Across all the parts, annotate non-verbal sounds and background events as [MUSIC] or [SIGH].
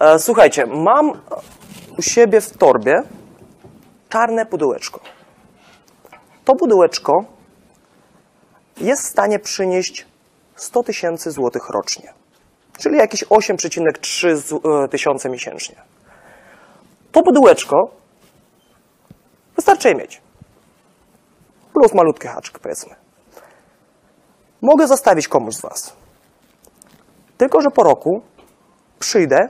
E, Słuchajcie, mam u siebie w torbie czarne pudełeczko. To pudełeczko jest w stanie przynieść 100 tysięcy złotych rocznie, czyli jakieś 8,3 z- e, tysiące miesięcznie. To pudełeczko wystarczy mieć. Plus malutki haczyk, powiedzmy. Mogę zostawić komuś z Was. Tylko, że po roku przyjdę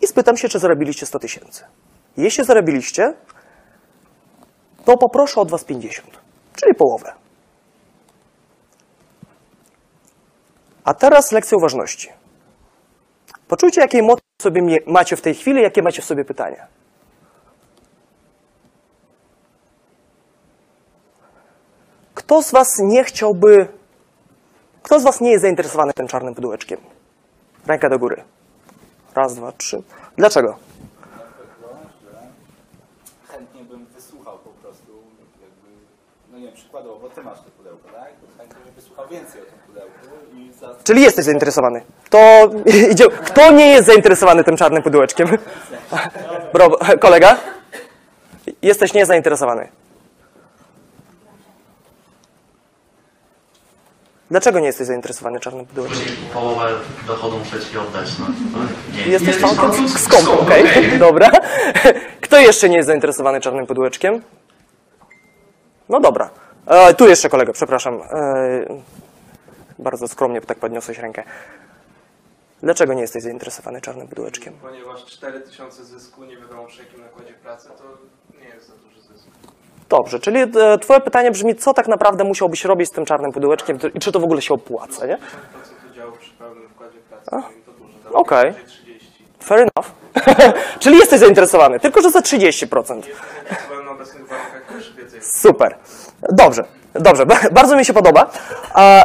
i spytam się, czy zarobiliście 100 tysięcy. Jeśli zarobiliście, to poproszę od Was 50, czyli połowę. A teraz lekcja uważności. Poczujcie, jakie emocje sobie macie w tej chwili, jakie macie w sobie pytania. Kto z Was nie chciałby. Kto z Was nie jest zainteresowany tym czarnym pudełeczkiem? Ręka do góry. Raz, dwa, trzy. Dlaczego? Dlatego, że chętnie bym wysłuchał po prostu, jakby, no nie wiem, przykładowo, bo ty masz to pudełko, tak? Chętnie bym wysłuchał więcej o tym pudełku i za... Czyli jesteś zainteresowany. To [LAUGHS] idzie. Kto nie jest zainteresowany tym czarnym pudełeczkiem? [LAUGHS] Bro, kolega? Jesteś niezainteresowany. Dlaczego nie jesteś zainteresowany czarnym pudełeczkiem? Czyli połowę dochodu muszę ci oddać. No. Nie. Jesteś Nie, całkiem nie, skąpo, [LAUGHS] okej? Dobra. [LAUGHS] Kto jeszcze nie jest zainteresowany czarnym pudełeczkiem? No dobra. E, tu jeszcze kolega, przepraszam. E, bardzo skromnie tak podniosłeś rękę. Dlaczego nie jesteś zainteresowany czarnym pudełeczkiem? Ponieważ 4000 zysku, nie wiadomo przy jakim nakładzie pracy, to nie jest za duży zysk. Dobrze, czyli e, twoje pytanie brzmi, co tak naprawdę musiałbyś robić z tym czarnym pudełeczkiem i czy to w ogóle się opłaca, nie? 50% udziału przy pełnym wkładzie pracy, A? i to dużo. Tam Okej. 30. Fair enough. [LAUGHS] czyli jesteś zainteresowany, tylko że za 30%. Jestem zainteresowany na obecnych warunkach też więcej. Super. Dobrze, dobrze. Ba- Bardzo mi się podoba. A,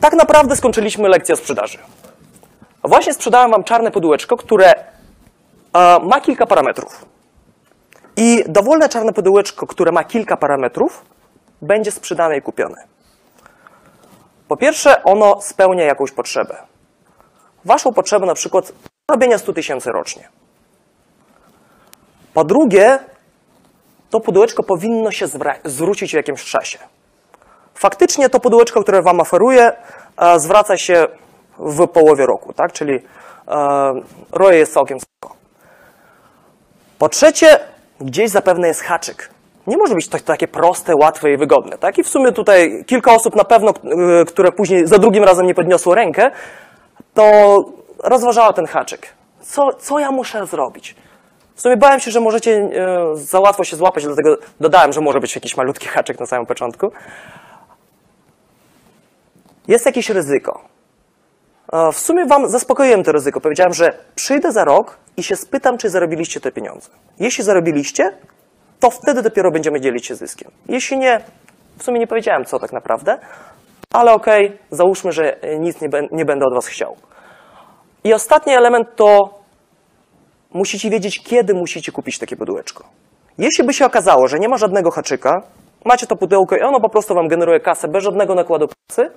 tak naprawdę skończyliśmy lekcję sprzedaży. Właśnie sprzedałem Wam czarne pudełeczko, które a, ma kilka parametrów. I dowolne czarne pudełeczko, które ma kilka parametrów, będzie sprzedane i kupione. Po pierwsze, ono spełnia jakąś potrzebę. Waszą potrzebę na przykład robienia 100 tysięcy rocznie. Po drugie, to pudełeczko powinno się zwrócić w jakimś czasie. Faktycznie to pudełeczko, które Wam oferuję, e, zwraca się w połowie roku, tak? czyli e, roje jest całkiem spoko. Po trzecie, gdzieś zapewne jest haczyk. Nie może być to takie proste, łatwe i wygodne. Tak? I w sumie tutaj kilka osób na pewno, e, które później za drugim razem nie podniosło rękę, to rozważała ten haczyk. Co, co ja muszę zrobić? W sumie bałem się, że możecie e, za łatwo się złapać, dlatego dodałem, że może być jakiś malutki haczyk na samym początku. Jest jakieś ryzyko. E, W sumie wam zaspokoiłem to ryzyko. Powiedziałem, że przyjdę za rok i się spytam, czy zarobiliście te pieniądze. Jeśli zarobiliście, to wtedy dopiero będziemy dzielić się zyskiem. Jeśli nie, w sumie nie powiedziałem co tak naprawdę, ale okej, załóżmy, że nic nie, nie będę od was chciał. I ostatni element to musicie wiedzieć, kiedy musicie kupić takie pudełeczko. Jeśli by się okazało, że nie ma żadnego haczyka, macie to pudełko i ono po prostu wam generuje kasę bez żadnego nakładu pracy,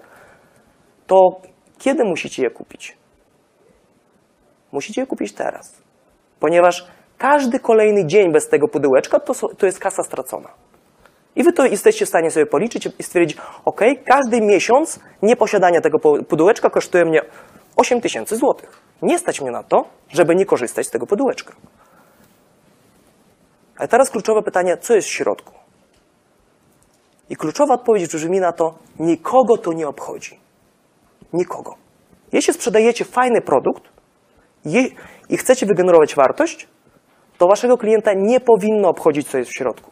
to kiedy musicie je kupić? Musicie je kupić teraz. Ponieważ każdy kolejny dzień bez tego pudełeczka to, to jest kasa stracona. I wy to jesteście w stanie sobie policzyć i stwierdzić, ok, każdy miesiąc nieposiadania tego pu- pudełeczka kosztuje mnie 8 tysięcy złotych. Nie stać mnie na to, żeby nie korzystać z tego pudełeczka. A teraz kluczowe pytanie, co jest w środku? I kluczowa odpowiedź brzmi na to, nikogo to nie obchodzi. Nikogo. Jeśli sprzedajecie fajny produkt i chcecie wygenerować wartość, to waszego klienta nie powinno obchodzić, co jest w środku.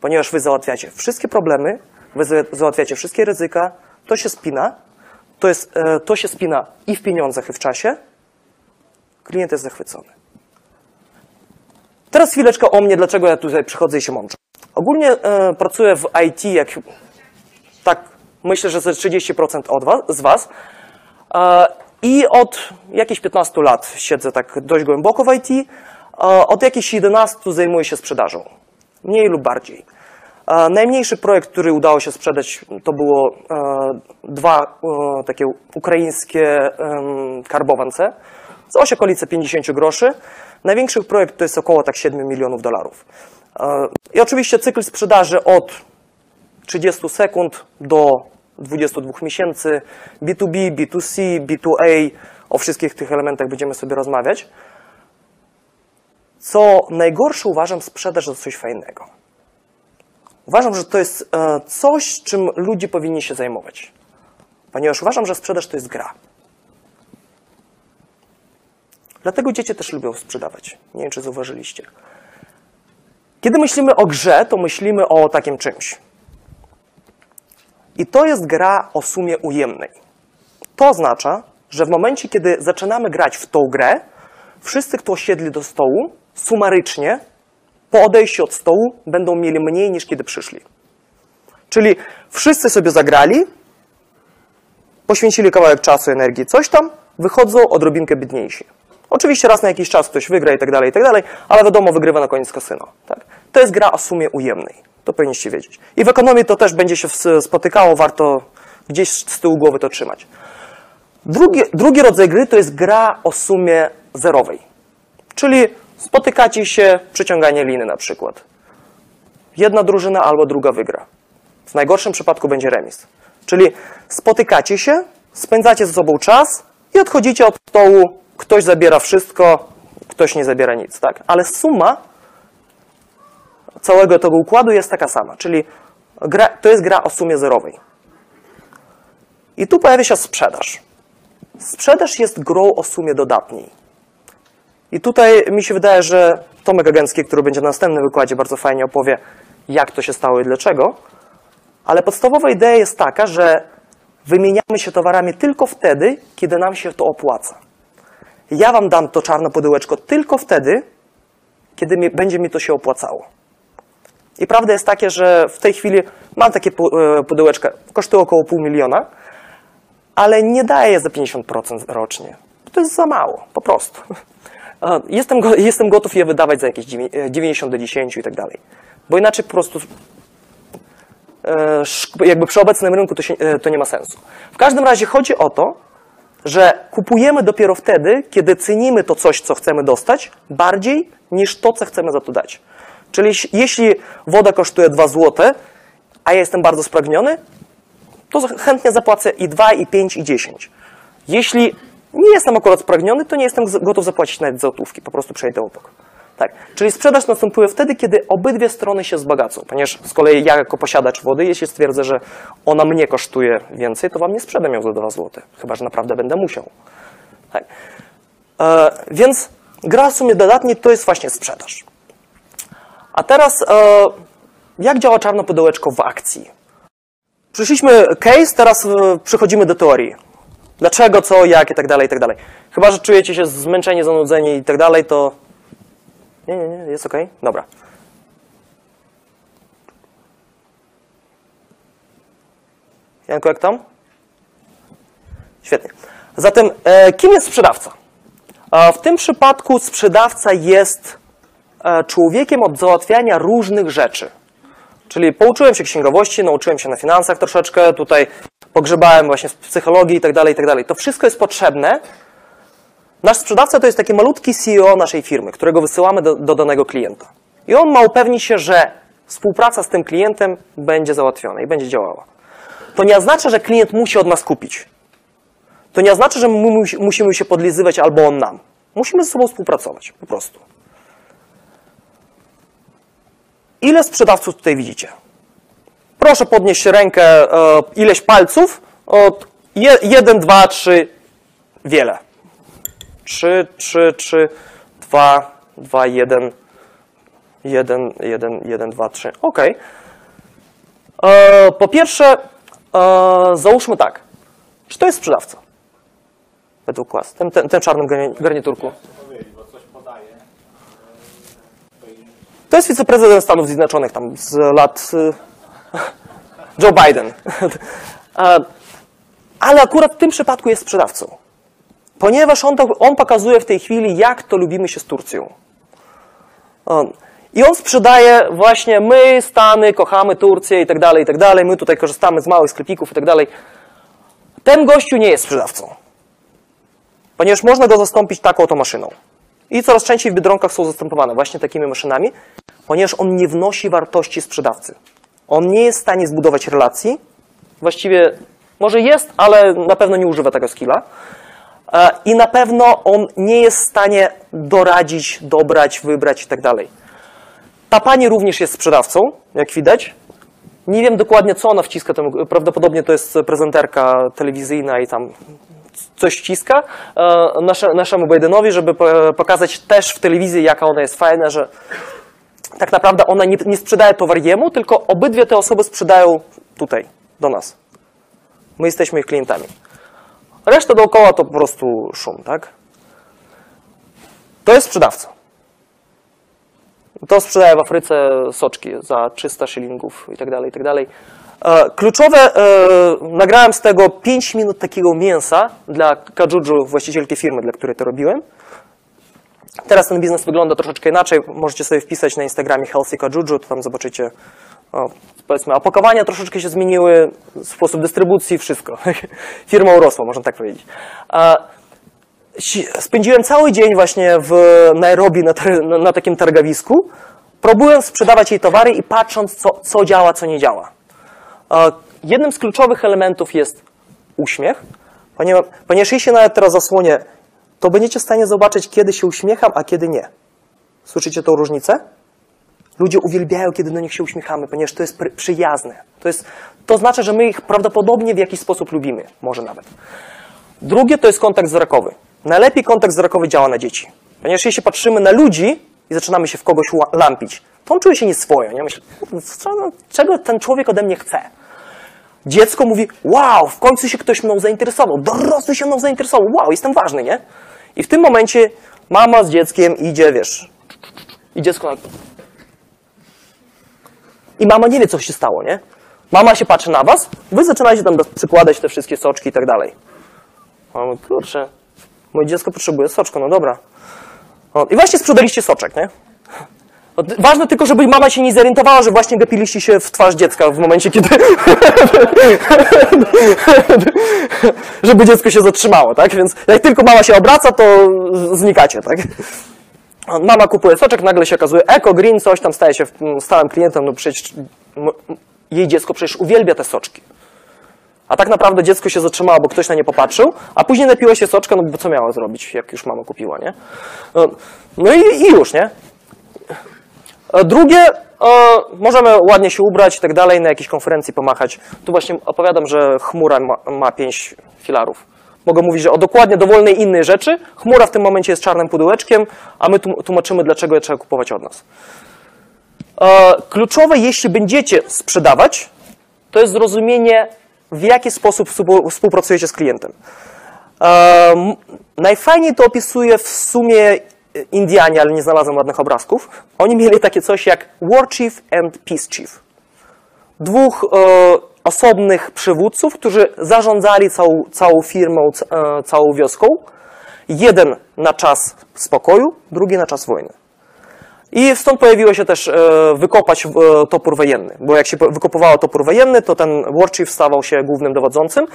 Ponieważ wy załatwiacie wszystkie problemy, wy za- załatwiacie wszystkie ryzyka, to się spina, to, jest, e, to się spina i w pieniądzach, i w czasie, klient jest zachwycony. Teraz chwileczkę o mnie, dlaczego ja tutaj przychodzę i się mączę. Ogólnie e, pracuję w IT, jak tak myślę, że ze 30% od was, z Was. E, I od jakichś 15 lat siedzę tak dość głęboko w IT. E, Od jakichś 11 zajmuję się sprzedażą. Mniej lub bardziej. E, Najmniejszy projekt, który udało się sprzedać, to było dwa takie ukraińskie karbowance za oś okolice 50 groszy. Największy projekt to jest około tak 7 milionów dolarów. I oczywiście cykl sprzedaży od 30 sekund do 22 miesięcy, B2B, B2C, B2A, o wszystkich tych elementach będziemy sobie rozmawiać. Co najgorsze uważam, sprzedaż to coś fajnego. Uważam, że to jest e, coś, czym ludzie powinni się zajmować. Ponieważ uważam, że sprzedaż to jest gra. Dlatego dzieci też lubią sprzedawać. Nie wiem, czy zauważyliście. Kiedy myślimy o grze, to myślimy o takim czymś. I to jest gra o sumie ujemnej. To oznacza, że w momencie, kiedy zaczynamy grać w tą grę, wszyscy, kto osiedli do stołu, sumarycznie po odejściu od stołu będą mieli mniej niż kiedy przyszli. Czyli wszyscy sobie zagrali, poświęcili kawałek czasu, energii, coś tam, wychodzą odrobinkę biedniejsi. Oczywiście raz na jakiś czas ktoś wygra i tak dalej, i tak dalej, ale wiadomo, wygrywa na koniec kasyno. Tak? To jest gra o sumie ujemnej. To powinniście wiedzieć. I w ekonomii to też będzie się spotykało, warto gdzieś z tyłu głowy to trzymać. Drugi, drugi rodzaj gry to jest gra o sumie zerowej. Czyli spotykacie się, przyciąganie liny na przykład. Jedna drużyna albo druga wygra. W najgorszym przypadku będzie remis. Czyli spotykacie się, spędzacie ze sobą czas i odchodzicie od stołu. Ktoś zabiera wszystko, ktoś nie zabiera nic. Tak? Ale suma całego tego układu jest taka sama. Czyli gra, to jest gra o sumie zerowej. I tu pojawia się sprzedaż. Sprzedaż jest grą o sumie dodatniej. I tutaj mi się wydaje, że Tomek Agencki, który będzie na następnym wykładzie, bardzo fajnie opowie, jak to się stało i dlaczego. Ale podstawowa idea jest taka, że wymieniamy się towarami tylko wtedy, kiedy nam się to opłaca. Ja wam dam to czarne pudełeczko tylko wtedy, kiedy mi, będzie mi to się opłacało. I prawda jest takie, że w tej chwili mam takie e, pudełeczka, kosztuje około pół miliona, ale nie daję za 50% rocznie. To jest za mało, po prostu. [LAUGHS] Jestem, jestem gotów je wydawać za jakieś dziewię- e, 90 do 10 i tak dalej. Bo inaczej po prostu e, jakby przy obecnym rynku to, się, to nie ma sensu. W każdym razie chodzi o to, że kupujemy dopiero wtedy, kiedy cenimy to coś, co chcemy dostać, bardziej niż to, co chcemy za to dać. Czyli jeś- jeśli woda kosztuje 2 zł, a ja jestem bardzo spragniony, to chętnie zapłacę i 2, i 5, i 10. Jeśli nie jestem akurat spragniony, to nie jestem gotów zapłacić nawet złotówki, po prostu przejdę obok. Tak. Czyli sprzedaż następuje wtedy, kiedy obydwie strony się wzbogacą, ponieważ z kolei ja jako posiadacz wody, jeśli stwierdzę, że ona mnie kosztuje więcej, to wam nie sprzedam ją za 2 zł, chyba że naprawdę będę musiał. Tak. E, więc gra w sumie dodatnie to jest właśnie sprzedaż. A teraz e, jak działa czarne pudełeczko w akcji? Przyszliśmy case, teraz e, przechodzimy do teorii. Dlaczego, co, jak i tak dalej, i tak dalej. Chyba, że czujecie się zmęczeni, zanudzeni i tak dalej, to... Nie, nie, nie, jest ok? Dobra. Janku, jak tam? Świetnie. Zatem, e, kim jest sprzedawca? W tym przypadku sprzedawca jest człowiekiem od załatwiania różnych rzeczy. Czyli pouczyłem się księgowości, nauczyłem się na finansach troszeczkę, tutaj pogrzebałem właśnie w psychologii i tak dalej, i tak. To wszystko jest potrzebne. Nasz sprzedawca to jest taki malutki CEO naszej firmy, którego wysyłamy do, do danego klienta. I on ma upewnić się, że współpraca z tym klientem będzie załatwiona i będzie działała. To nie oznacza, że klient musi od nas kupić. To nie oznacza, że my musi- musimy się podlizywać albo on nam. Musimy ze sobą współpracować, po prostu. Ile sprzedawców tutaj widzicie? Proszę podnieść rękę, e, ileś palców. Od je, jeden, dwa, trzy, wiele. Trzy, trzy, trzy, dwa, dwa, jeden, jeden, jeden, jeden, dwa, trzy. Ok. E, po pierwsze, e, załóżmy tak. Czy to jest sprzedawca? Według Was, ten, ten, ten czarnym garni- garniturku. powiedzieć, bo coś podaje. To jest wiceprezydent Stanów Zjednoczonych tam z lat y, Joe Biden. A, [LAUGHS] Ale akurat w tym przypadku jest sprzedawcą. Ponieważ on, to, on pokazuje w tej chwili, jak to lubimy się z Turcją. On- I on sprzedaje właśnie my, Stany, kochamy Turcję i tak dalej, i tak dalej. My tutaj korzystamy z małych sklepików i tak dalej. Ten gościu nie jest sprzedawcą. Ponieważ można go zastąpić taką oto maszyną. I coraz częściej w Biedronkach są zastępowane właśnie takimi maszynami, ponieważ on nie wnosi wartości sprzedawcy. On nie jest w stanie zbudować relacji. Właściwie może jest, ale na pewno nie używa tego skilla. E, I na pewno on nie jest w stanie doradzić, dobrać, wybrać i tak. Ta pani również jest sprzedawcą, jak widać. Nie wiem dokładnie, co ona wciska. Temu, prawdopodobnie to jest prezenterka telewizyjna i tam coś wciska e, nasze, naszemu Bidenowi, żeby po- pokazać też w telewizji, jaka ona jest fajna, że tak naprawdę ona nie, nie sprzedaje towar jemu, tylko obydwie te osoby sprzedają tutaj, do nas. My jesteśmy ich klientami. Reszta dookoła to po prostu szum, tak? To jest sprzedawca. To sprzedaje w Afryce soczki za 300 shillingów i tak dalej, i tak dalej. E, Kluczowe, e, nagrałem z tego 5 minut takiego mięsa dla Kajuju, właścicielki firmy, dla której to robiłem. Teraz ten biznes wygląda troszeczkę inaczej. Możecie sobie wpisać na Instagramie Healthy Kajuju, to tam zobaczycie, o, powiedzmy, opakowania troszeczkę się zmieniły, sposób dystrybucji, wszystko. [LAUGHS] Firma urosła, można tak powiedzieć. A Spędziłem cały dzień właśnie w Nairobi na, na, na takim targowisku, próbując sprzedawać jej towary i patrząc, co, co działa, co nie działa. A Jednym z kluczowych elementów jest uśmiech, ponieważ, ponieważ jeśli nawet teraz zasłonię, to będziecie w stanie zobaczyć, kiedy się uśmiecham, a kiedy nie. Słyszycie tą różnicę? Ludzie uwielbiają, kiedy do nich się uśmiechamy, ponieważ to jest przyjazne. To, jest, to znaczy, że my ich prawdopodobnie w jakiś sposób lubimy, może nawet. Drugie to jest kontakt wzrokowy. Najlepiej kontakt wzrokowy działa na dzieci. Ponieważ jeśli patrzymy na ludzi i zaczynamy się w kogoś lampić, to on czuje się nieswojo. Nie? Myśli, no, czego ten człowiek ode mnie chce? Dziecko mówi, wow, w końcu się ktoś mną zainteresował, dorosły się mną zainteresował, wow, jestem ważny, nie? I w tym momencie mama z dzieckiem idzie, wiesz, i dziecko... na- I mama nie wie, co się stało, nie? Mama się patrzy na was, wy zaczynacie tam przykładać te wszystkie soczki i tak dalej. Mamy, kurczę, moje dziecko potrzebuje soczku, no dobra. I właśnie sprzedaliście soczek, nie? Ważne tylko, żeby mama się nie zorientowała, że właśnie gapiliście się w twarz dziecka w momencie, kiedy... [LAUGHS] żeby dziecko się zatrzymało, tak? Więc jak tylko mama się obraca, to znikacie, tak? Mama kupuje soczek, nagle się okazuje Eco Green, coś tam staje się stałym klientem, no przecież jej dziecko przecież uwielbia te soczki. A tak naprawdę dziecko się zatrzymało, bo ktoś na nie popatrzył, a później napiło się soczka, no bo co miała zrobić, jak już mama kupiła, nie? No, No i, i już, nie? E, Drugie, e, możemy ładnie się ubrać i tak dalej, na jakiejś konferencji pomachać. Tu właśnie opowiadam, że chmura ma, ma pięć filarów. Mogę mówić że o dokładnie dowolnej innej rzeczy. Chmura w tym momencie jest czarnym pudełeczkiem, a my tłum- tłumaczymy, dlaczego je trzeba kupować od nas. E, Kluczowe, jeśli będziecie sprzedawać, to jest zrozumienie, w jaki sposób współ- współpracujecie z klientem. Najfajniej to opisuje w sumie Indianie, ale nie znalazłem ładnych obrazków. Oni mieli takie coś jak War Chief and Peace Chief. Dwóch e, osobnych przywódców, którzy zarządzali całą, całą firmą, e, całą wioską. Jeden na czas spokoju, drugi na czas wojny. I stąd pojawiło się też e, wykopać e, topór wojenny, bo jak się po- wykopywało topór wojenny, to ten War Chief stawał się głównym dowodzącym.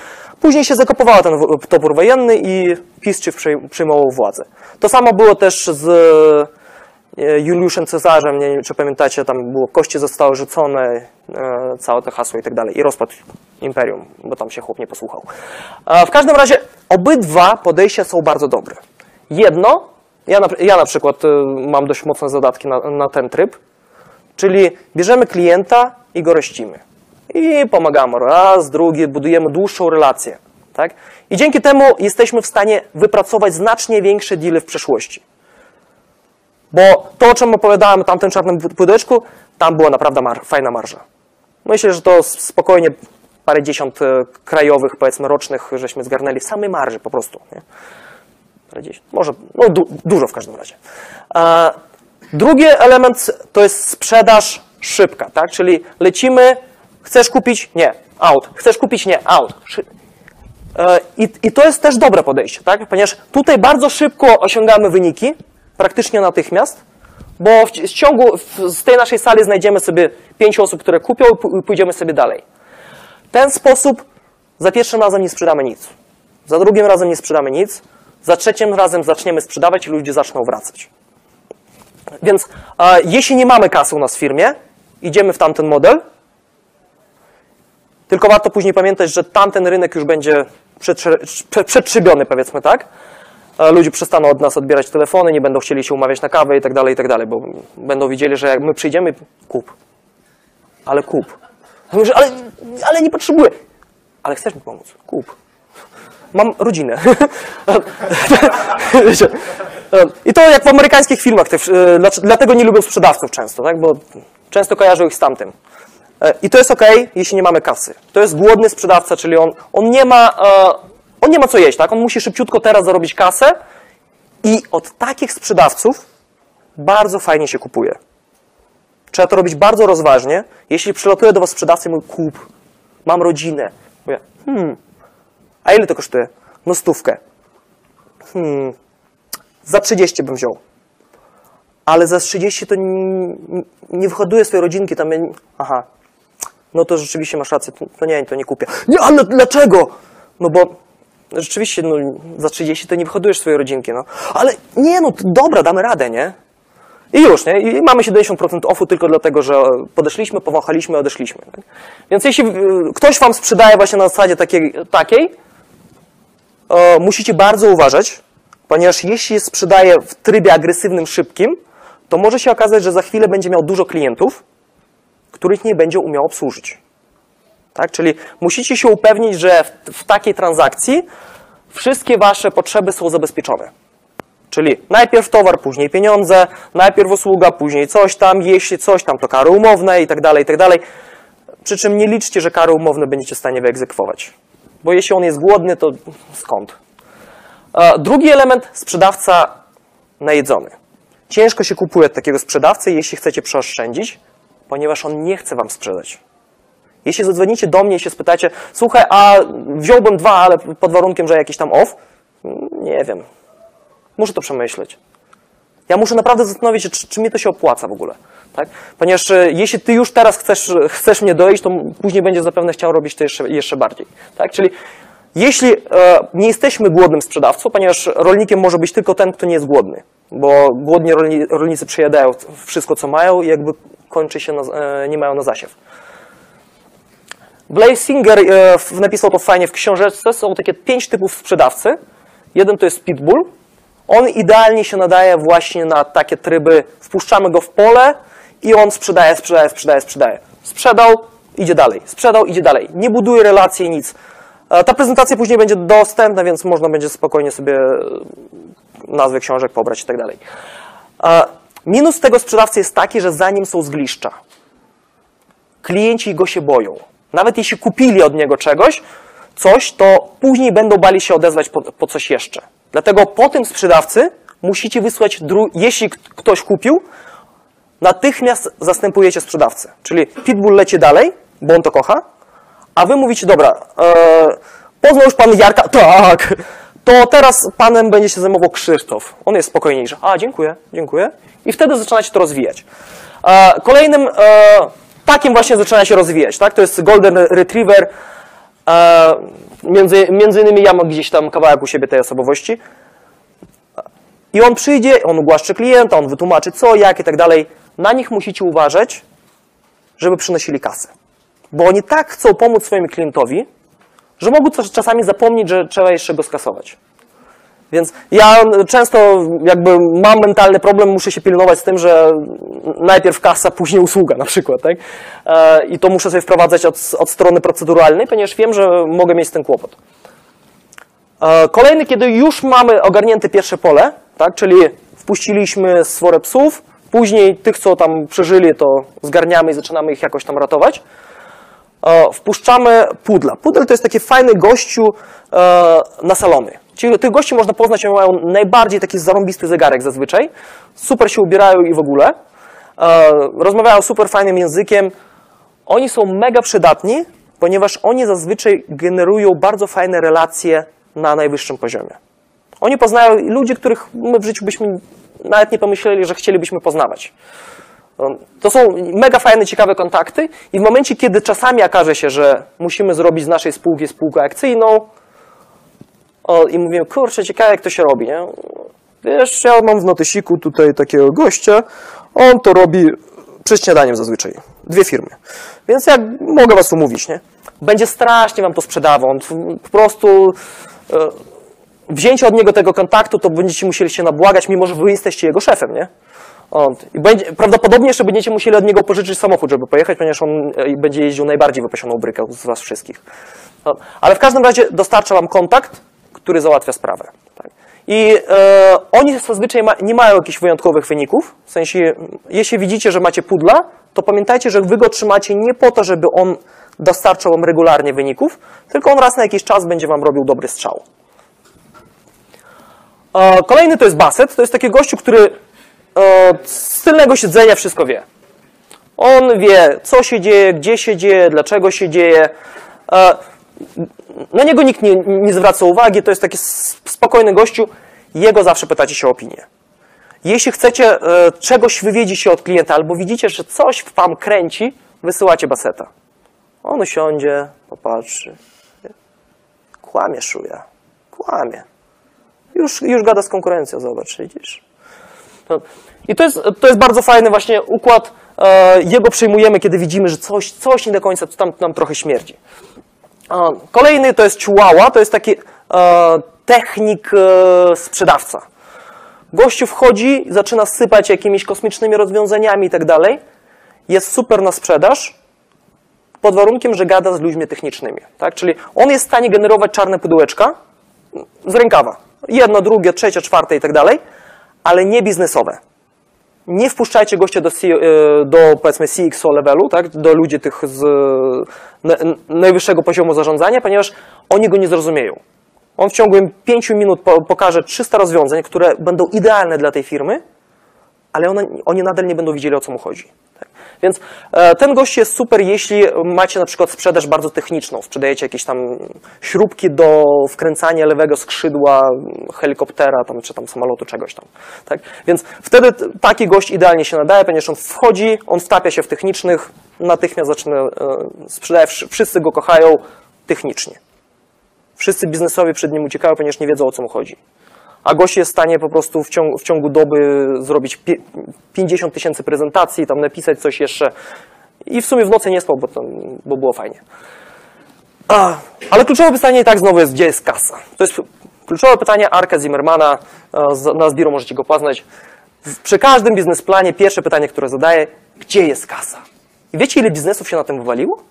Później się zakopowało ten topór wojenny i Peace Chief przej- przejmował władzę. To samo było też z e, Juliuszem Cezarzem, nie wiem czy pamiętacie, tam było kości zostały rzucone, całe to hasło i tak dalej. I rozpad imperium, bo tam się chłop nie posłuchał. W każdym razie obydwa podejścia są bardzo dobre. Jedno, ja na, ja na przykład y, mam dość mocne zadatki na, na ten tryb, czyli bierzemy klienta i go rościmy. I pomagamy raz, drugi, budujemy dłuższą relację. Tak? I dzięki temu jesteśmy w stanie wypracować znacznie większe deale w przyszłości. Bo to, o czym opowiadałem tamtym czarnym pudełeczku, tam była naprawdę mar fajna marża. Myślę, że to spokojnie parę dziesiąt e, krajowych, powiedzmy rocznych, żeśmy zgarnęli w samej marży po prostu. Nie? Parę dziesiąt, może, no du dużo w każdym razie. E, drugi element to jest sprzedaż szybka, tak? Czyli lecimy, chcesz kupić? Nie, out. Chcesz kupić? Nie, out. E, i, I to jest też dobre podejście, tak? Ponieważ tutaj bardzo szybko osiągamy wyniki, praktycznie natychmiast, bo w, w ciągu, w, z tej naszej sali znajdziemy sobie pięć osób, które kupią i pójdziemy sobie dalej. W ten sposób za pierwszym razem nie sprzedamy nic, za drugim razem nie sprzedamy nic, za trzecim razem zaczniemy sprzedawać i ludzie zaczną wracać. Więc e, jeśli nie mamy kasy u nas w firmie, idziemy w tamten model, tylko warto później pamiętać, że tamten rynek już będzie przetrze- prze- przetrzebiony, powiedzmy tak. E, Ludzie przestaną od nas odbierać telefony, nie będą chcieli się umawiać na kawę i tak dalej, i tak dalej, bo będą widzieli, że jak my przyjdziemy, kup. Ale kup. Ale, ale nie potrzebuję. Ale chcesz mi pomóc? Kup. Mam rodzinę. [LAUGHS] I to jak w amerykańskich filmach, e, dlatego nie lubią sprzedawców często, tak? bo często kojarzą ich z tamtym. E, I to jest ok, jeśli nie mamy kasy. To jest głodny sprzedawca, czyli on, on, nie ma, e, on nie ma co jeść, tak? On musi szybciutko teraz zarobić kasę i od takich sprzedawców bardzo fajnie się kupuje. Trzeba to robić bardzo rozważnie. Jeśli przylatuje do was sprzedawca i kup, mam rodzinę. Mówię, hmm, a ile to kosztuje? No stówkę. Hmm, za 30 bym wziął. Ale za 30 to nie, nie wyhoduje swojej rodzinki, tam, ja nie- aha, no to rzeczywiście masz rację, to, nie, to nie kupię. Nie, ale dlaczego? No bo rzeczywiście, no, za 30 to nie wyhodujesz swojej rodzinki, no. Ale nie, no dobra, damy radę, nie? I już, nie? I mamy 70% offu tylko dlatego, że podeszliśmy, powąchaliśmy, odeszliśmy. Tak? Więc jeśli ktoś wam sprzedaje właśnie na zasadzie takiej, takiej musicie bardzo uważać, ponieważ jeśli sprzedaje w trybie agresywnym, szybkim, to może się okazać, że za chwilę będzie miał dużo klientów, których nie będzie umiał obsłużyć. Tak? Czyli musicie się upewnić, że w, w takiej transakcji wszystkie wasze potrzeby są zabezpieczone. Czyli najpierw towar, później pieniądze, najpierw usługa, później coś tam, jeśli coś tam, to kary umowne i tak dalej, i tak dalej. Przy czym nie liczcie, że kary umowne będziecie w stanie wyegzekwować. Bo jeśli on jest głodny, to skąd? E, Drugi element, sprzedawca najedzony. Ciężko się kupuje od takiego sprzedawcy, jeśli chcecie przeoszczędzić, ponieważ on nie chce wam sprzedać. Jeśli zadzwonicie do mnie i się spytacie, słuchaj, a wziąłbym dwa, ale pod warunkiem, że jakiś tam off, nie wiem. Muszę to przemyśleć. Ja muszę naprawdę zastanowić się, czy, czy mi to się opłaca w ogóle. Tak? Ponieważ e, jeśli ty już teraz chcesz, chcesz mnie doić, to później będziesz zapewne chciał robić to jeszcze, jeszcze bardziej. Tak? Czyli jeśli e, nie jesteśmy głodnym sprzedawcą, ponieważ rolnikiem może być tylko ten, kto nie jest głodny, bo głodni rolni, rolnicy przejadają wszystko, co mają i jakby kończy się, na, e, nie mają na zasiew. Blaze Singer e, napisał to fajnie w książeczce. Są takie pięć typów sprzedawcy. Jeden to jest pitbull. On idealnie się nadaje właśnie na takie tryby. Wpuszczamy go w pole i on sprzedaje, sprzedaje, sprzedaje, sprzedaje. Sprzedał, idzie dalej. Sprzedał, idzie dalej. Nie buduje relacji, nic. E, Ta prezentacja później będzie dostępna, więc można będzie spokojnie sobie e, nazwy książek pobrać i tak dalej. E, Minus tego sprzedawcy jest taki, że za nim są zgliszcza klienci go się boją. Nawet jeśli kupili od niego czegoś, coś, to później będą bali się odezwać po, po coś jeszcze. Dlatego po tym sprzedawcy musicie wysłać, jeśli ktoś kupił, natychmiast zastępujecie sprzedawcę. Czyli Pitbull leci dalej, bo on to kocha, a wy mówicie, dobra, e, poznał już pan Jarka, tak, to teraz panem będzie się zajmował Krzysztof. On jest spokojniejszy. A, dziękuję, dziękuję. I wtedy zaczynacie to rozwijać. E, kolejnym e, takim właśnie zaczyna się rozwijać, tak? To jest Golden Retriever. E, między, między innymi ja mam gdzieś tam kawałek u siebie tej osobowości. I on przyjdzie, on ugłaszczy klienta, on wytłumaczy co, jak i tak dalej. Na nich musicie uważać, żeby przynosili kasę. Bo oni tak chcą pomóc swojemu klientowi, że mogą czas- czasami zapomnieć, że trzeba jeszcze go skasować. Więc ja często jakby mam mentalny problem, muszę się pilnować z tym, że najpierw kasa, później usługa na przykład, tak? E, I to muszę sobie wprowadzać od, od strony proceduralnej, ponieważ wiem, że mogę mieć tym kłopot. E, Kolejny, kiedy już mamy ogarnięte pierwsze pole, tak? Czyli wpuściliśmy sforę psów, później tych, co tam przeżyli, to zgarniamy i zaczynamy ich jakoś tam ratować. E, wpuszczamy pudla. Pudel to jest taki fajny gościu na salony. Ci, tych gości można poznać, oni mają najbardziej taki zarąbisty zegarek zazwyczaj. Super się ubierają i w ogóle. E, rozmawiają super fajnym językiem. Oni są mega przydatni, ponieważ oni zazwyczaj generują bardzo fajne relacje na najwyższym poziomie. Oni poznają ludzi, których my w życiu byśmy nawet nie pomyśleli, że chcielibyśmy poznawać. To są mega fajne, ciekawe kontakty i w momencie, kiedy czasami okaże się, że musimy zrobić z naszej spółki spółkę akcyjną o, i mówimy, kurczę, ciekawe jak to się robi, nie? Wiesz, ja mam w notysiku tutaj takiego gościa, on to robi przed śniadaniem zazwyczaj. Dwie firmy. Więc ja mogę was umówić, nie? Będzie strasznie wam to sprzedawał. On po prostu e, wzięcie od niego tego kontaktu, to będziecie musieli się nabłagać, mimo że wy jesteście jego szefem, nie? On, i będzie, prawdopodobnie jeszcze będziecie musieli od niego pożyczyć samochód, żeby pojechać, ponieważ on e, będzie jeździł najbardziej wypasioną brykę z was wszystkich. No, ale w każdym razie dostarcza wam kontakt, który załatwia sprawę. Tak? I e, oni zazwyczaj ma, nie mają jakichś wyjątkowych wyników. W sensie, jeśli widzicie, że macie pudla, to pamiętajcie, że wy go trzymacie nie po to, żeby on dostarczał wam regularnie wyników, tylko on raz na jakiś czas będzie wam robił dobry strzał. E, kolejny to jest Bassett. To jest taki gościu, który e, z tylnego siedzenia wszystko wie. On wie, co się dzieje, gdzie się dzieje, dlaczego się dzieje. E, na niego nikt nie, nie zwraca uwagi, to jest taki spokojny gościu. Jego zawsze pytacie się o opinię. Jeśli chcecie e, czegoś wywiedzieć się od klienta, albo widzicie, że coś wam kręci, wysyłacie Baseta. On usiądzie, popatrzy. Kłamie szuja. Kłamie. Już, już gada z konkurencją, zobacz, widzisz? I to jest, to jest bardzo fajny właśnie układ. E, jego przyjmujemy, kiedy widzimy, że coś, coś nie do końca tam nam trochę śmierdzi. Kolejny to jest Chihuahua, to jest taki e, technik e, sprzedawca. Gościu wchodzi, zaczyna sypać jakimiś kosmicznymi rozwiązaniami i tak dalej. Jest super na sprzedaż, pod warunkiem, że gada z ludźmi technicznymi. Tak? Czyli on jest w stanie generować czarne pudełeczka z rękawa. Jedno, drugie, trzecie, czwarte i tak dalej, ale nie biznesowe. Nie wpuszczajcie gościa do, C, do powiedzmy CXO levelu, tak? do ludzi tych z najwyższego poziomu zarządzania, ponieważ oni go nie zrozumieją. On w ciągu 5 minut pokaże 300 rozwiązań, które będą idealne dla tej firmy, ale oni nadal nie będą widzieli, o co mu chodzi. Więc e, ten gość jest super, jeśli macie na przykład sprzedaż bardzo techniczną, sprzedajecie jakieś tam śrubki do wkręcania lewego skrzydła helikoptera, tam, czy tam samolotu, czegoś tam. Tak? Więc wtedy taki gość idealnie się nadaje, ponieważ on wchodzi, on wtapia się w technicznych, natychmiast zaczyna e, sprzedawać, wszyscy go kochają technicznie. Wszyscy biznesowi przed nim uciekają, ponieważ nie wiedzą, o co mu chodzi a gość jest w stanie po prostu w ciągu, w ciągu doby zrobić 50 tysięcy prezentacji, tam napisać coś jeszcze i w sumie w nocy nie spał, bo, bo było fajnie. A, ale kluczowe pytanie i tak znowu jest, gdzie jest kasa? To jest kluczowe pytanie Arka Zimmermana, na Zbiru możecie go poznać. Przy każdym biznesplanie pierwsze pytanie, które zadaję, gdzie jest kasa? I wiecie, ile biznesów się na tym wywaliło?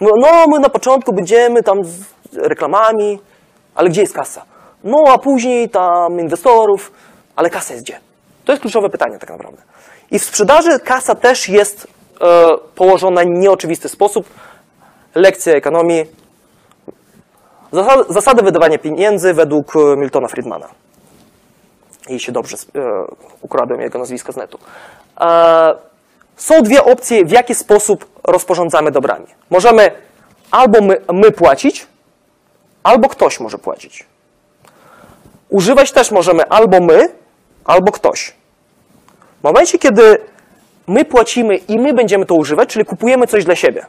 No, no my na początku będziemy tam z reklamami, ale gdzie jest kasa? No a później tam inwestorów, ale kasa jest gdzie? To jest kluczowe pytanie tak naprawdę. I w sprzedaży kasa też jest e, położona w nieoczywisty sposób. Lekcja ekonomii. Zasady, zasady wydawania pieniędzy według Miltona Friedmana. Jeśli dobrze e, ukradłem jego nazwisko z netu. E, są dwie opcje, w jaki sposób rozporządzamy dobrami. Możemy albo my, my płacić, albo ktoś może płacić. Używać też możemy albo my, albo ktoś. W momencie, kiedy my płacimy i my będziemy to używać, czyli kupujemy coś dla siebie,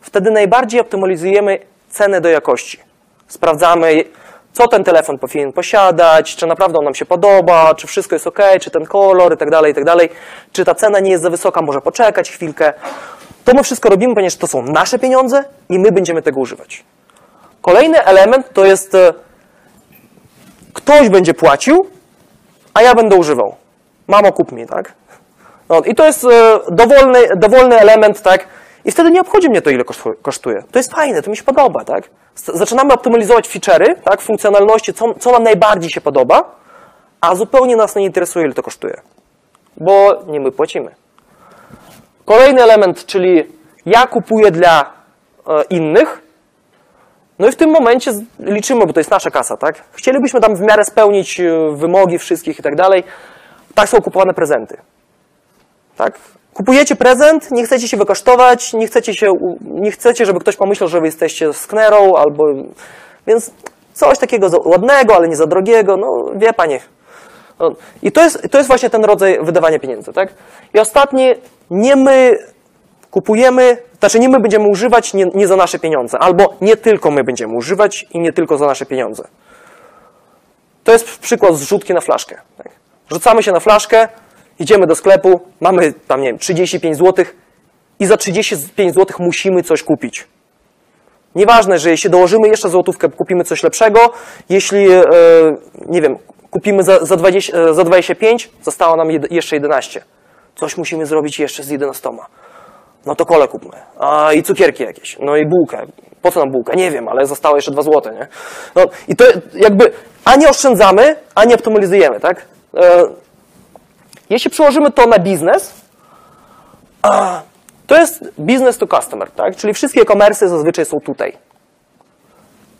wtedy najbardziej optymalizujemy cenę do jakości. Sprawdzamy, co ten telefon powinien posiadać, czy naprawdę on nam się podoba, czy wszystko jest ok, czy ten kolor i tak dalej, i tak czy ta cena nie jest za wysoka, może poczekać chwilkę. To my wszystko robimy, ponieważ to są nasze pieniądze i my będziemy tego używać. Kolejny element to jest ktoś będzie płacił, a ja będę używał. Mamo, kup mi, tak? No, I to jest e, dowolny, dowolny element, tak? I wtedy nie obchodzi mnie to, ile kosztuje. To jest fajne, to mi się podoba, tak? Zaczynamy optymalizować feature'y, tak? Funkcjonalności, co, co nam najbardziej się podoba, a zupełnie nas nie interesuje, ile to kosztuje. Bo nie my płacimy. Kolejny element, czyli ja kupuję dla e, innych, no i w tym momencie liczymy, bo to jest nasza kasa, tak? Chcielibyśmy tam w miarę spełnić e, wymogi wszystkich i tak dalej. Tak są kupowane prezenty. Tak? Kupujecie prezent, nie chcecie się wykosztować, nie chcecie, się, nie chcecie, żeby ktoś pomyślał, że wy jesteście sknerą, albo... Więc coś takiego ładnego, ale nie za drogiego, no wie panie. No, I to jest, to jest właśnie ten rodzaj wydawania pieniędzy, tak? I ostatni, nie my kupujemy, znaczy nie my będziemy używać nie, nie za nasze pieniądze, albo nie tylko my będziemy używać i nie tylko za nasze pieniądze. To jest przykład zrzutki na flaszkę. Tak? Rzucamy się na flaszkę, idziemy do sklepu, mamy tam, nie wiem, 35 zł i za 35 zł musimy coś kupić. Nieważne, że jeśli dołożymy jeszcze złotówkę, kupimy coś lepszego. Jeśli, e, nie wiem, kupimy za, za, 20, e, za 25, zostało nam jeszcze 11. Coś musimy zrobić jeszcze z 11. No to kole kupmy. A i cukierki jakieś. No i bułkę. Po co nam bułka? Nie wiem, ale zostało jeszcze 2 złote, nie? No i to jakby ani oszczędzamy, ani optymalizujemy, tak? E, jeśli przełożymy to na biznes, a, to jest business to customer, tak? Czyli wszystkie e-commerce zazwyczaj są tutaj.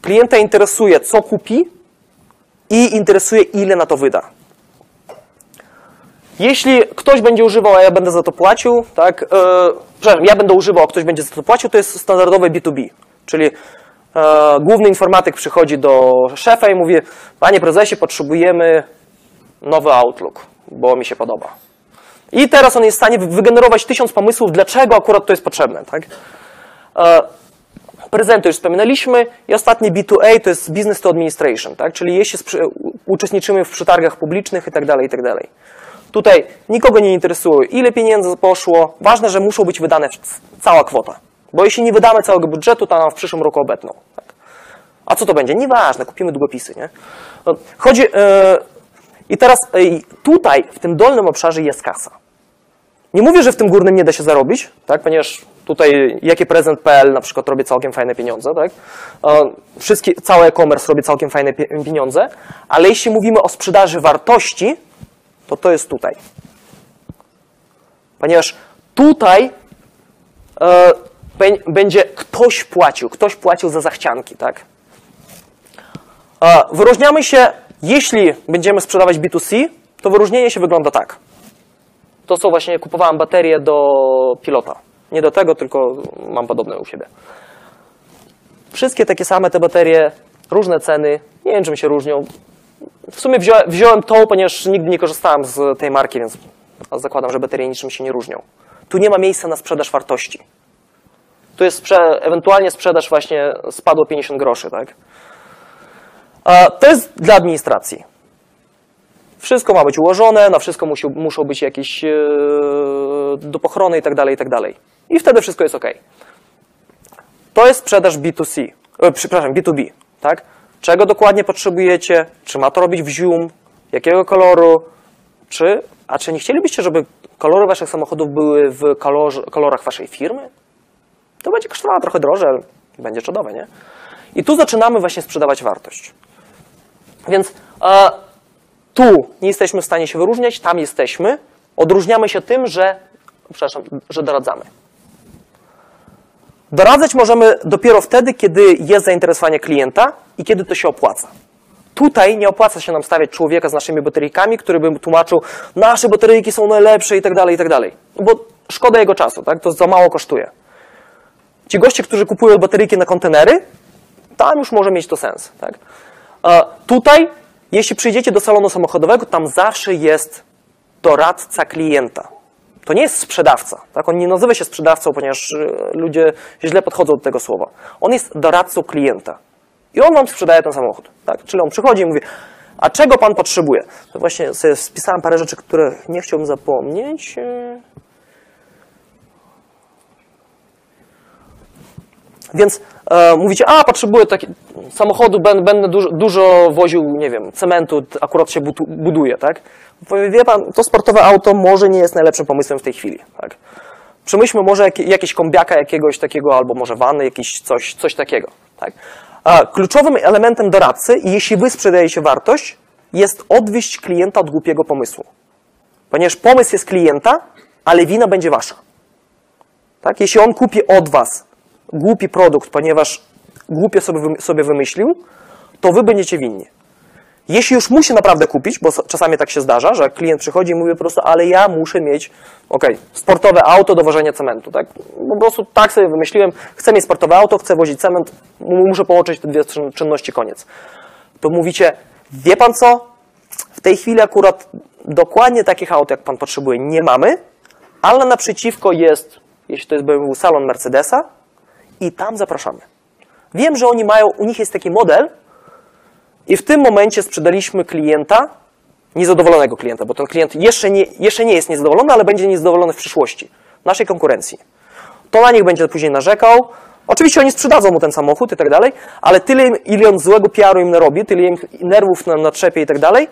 Klienta interesuje, co kupi i interesuje, ile na to wyda. Jeśli ktoś będzie używał, a ja będę za to płacił, tak? E, przepraszam, ja będę używał, a ktoś będzie za to płacił, to jest standardowe B2B. Czyli e, główny informatyk przychodzi do szefa i mówi, panie prezesie, potrzebujemy nowy Outlook, bo mi się podoba. I teraz on jest w stanie wygenerować tysiąc pomysłów, dlaczego akurat to jest potrzebne. Tak? E, prezenty już wspominaliśmy i ostatni B2A to jest Business to Administration, tak? czyli jeśli uczestniczymy w przetargach publicznych i tak Tutaj nikogo nie interesuje, ile pieniędzy poszło, ważne, że muszą być wydane cała kwota, bo jeśli nie wydamy całego budżetu, to nam w przyszłym roku obetną. Tak? A co to będzie? Nieważne, kupimy długopisy. Nie? No, chodzi, yy, i teraz tutaj, w tym dolnym obszarze jest kasa. Nie mówię, że w tym górnym nie da się zarobić, tak? ponieważ tutaj jakieprezent.pl na przykład robi całkiem fajne pieniądze, tak? Wszystkie, cały e-commerce robi całkiem fajne pieniądze, ale jeśli mówimy o sprzedaży wartości, to to jest tutaj. Ponieważ tutaj e, będzie ktoś płacił, ktoś płacił za zachcianki, tak? E, wyróżniamy się jeśli będziemy sprzedawać B2C, to wyróżnienie się wygląda tak. To co właśnie kupowałem baterię do pilota. Nie do tego, tylko mam podobne u siebie. Wszystkie takie same te baterie, różne ceny, nie wiem czym się różnią. W sumie wziąłem, wziąłem tą, ponieważ nigdy nie korzystałem z tej marki, więc zakładam, że baterie niczym się nie różnią. Tu nie ma miejsca na sprzedaż wartości. Tu jest sprze ewentualnie sprzedaż właśnie spadło 50 groszy, tak? To jest dla administracji. Wszystko ma być ułożone, na wszystko musi, muszą być jakieś e, dopochrony i tak dalej, i tak dalej. I wtedy wszystko jest OK. To jest sprzedaż B2C, e, przepraszam, B2B, tak? Czego dokładnie potrzebujecie, czy ma to robić w Zoom, jakiego koloru, czy, a czy nie chcielibyście, żeby kolory waszych samochodów były w kolorach waszej firmy? To będzie kosztowało trochę drożej, ale będzie czadowe, nie? I tu zaczynamy właśnie sprzedawać wartość. Więc e, tu nie jesteśmy w stanie się wyróżniać, tam jesteśmy. Odróżniamy się tym, że, przepraszam, że doradzamy. Doradzać możemy dopiero wtedy, kiedy jest zainteresowanie klienta i kiedy to się opłaca. Tutaj nie opłaca się nam stawiać człowieka z naszymi bateryjkami, który by tłumaczył, nasze bateryjki są najlepsze i tak dalej, i tak dalej. Bo szkoda jego czasu, tak? to za mało kosztuje. Ci goście, którzy kupują bateryjki na kontenery, tam już może mieć to sens. Tak? Tutaj, jeśli przyjdziecie do salonu samochodowego, tam zawsze jest doradca klienta. To nie jest sprzedawca. Tak? On nie nazywa się sprzedawcą, ponieważ y, ludzie źle podchodzą do tego słowa. On jest doradcą klienta. I on wam sprzedaje ten samochód. Tak? Czyli on przychodzi i mówi, a czego pan potrzebuje? To właśnie sobie spisałem parę rzeczy, które nie chciałbym zapomnieć. Więc e, mówicie, a potrzebuję taki, samochodu, będę, będę dużo, dużo woził, nie wiem, cementu, akurat się buduje, tak? Wie pan, to sportowe auto może nie jest najlepszym pomysłem w tej chwili, tak? Przemyślmy może jak, jakieś kombiaka jakiegoś takiego, albo może wany, jakiś coś, coś takiego, tak? A kluczowym elementem doradcy, jeśli wy sprzedajecie wartość, jest odwieść klienta od głupiego pomysłu. Ponieważ pomysł jest klienta, ale wina będzie wasza. Tak? Jeśli on kupi od was głupi produkt, ponieważ głupio sobie, wymyślił, to wy będziecie winni. Jeśli już musi naprawdę kupić, bo czasami tak się zdarza, że klient przychodzi i mówi po prostu, ale ja muszę mieć, ok, sportowe auto do wożenia cementu, tak? Po prostu tak sobie wymyśliłem, chcę mieć sportowe auto, chcę wozić cement, muszę połączyć te dwie czynności, koniec. To mówicie, wie pan co? W tej chwili akurat dokładnie takich aut, jak pan potrzebuje, nie mamy, ale naprzeciwko jest, jeśli to jest BMW, salon Mercedesa i tam zapraszamy. Wiem, że oni mają, u nich jest taki model i w tym momencie sprzedaliśmy klienta, niezadowolonego klienta, bo ten klient jeszcze nie, jeszcze nie jest niezadowolony, ale będzie niezadowolony w przyszłości, naszej konkurencji. To na nich będzie później narzekał. Oczywiście oni sprzedadzą mu ten samochód i tak dalej, ale tyle, im- ile on złego PR-u im narobi, tyle im nerwów nam natrzepie i tak dalej,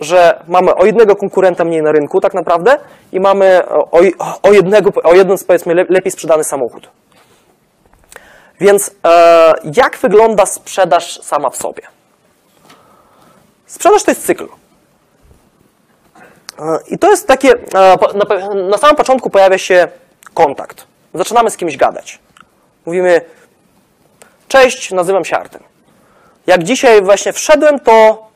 że mamy o jednego konkurenta mniej na rynku tak naprawdę i mamy o, o, jednego, o jeden powiedzmy le, lepiej sprzedany samochód. Więc e, jak wygląda sprzedaż sama w sobie? Sprzedaż to jest cykl. E, I to jest takie, e, na, na samym początku pojawia się kontakt. Zaczynamy z kimś gadać. Mówimy, cześć, nazywam się Artem. Jak dzisiaj właśnie wszedłem, to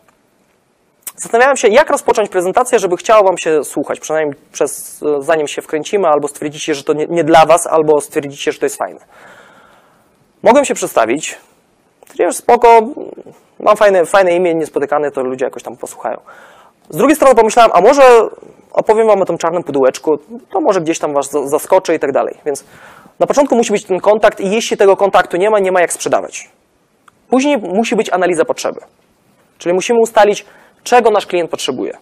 zastanawiałem się, jak rozpocząć prezentację, żeby chciało Wam się słuchać, przynajmniej przez, e, zanim się wkręcimy, albo stwierdzicie, że to nie, nie dla Was, albo stwierdzicie, że to jest fajne. Mogłem się przedstawić, że spoko, mam fajne, fajne imię, niespotykane, to ludzie jakoś tam posłuchają. Z drugiej strony pomyślałem, a może opowiem Wam o tym czarnym pudełeczku, to może gdzieś tam Was za- zaskoczy i tak dalej. Więc na początku musi być ten kontakt i jeśli tego kontaktu nie ma, nie ma jak sprzedawać. Później musi być analiza potrzeby. Czyli musimy ustalić, czego nasz klient potrzebuje.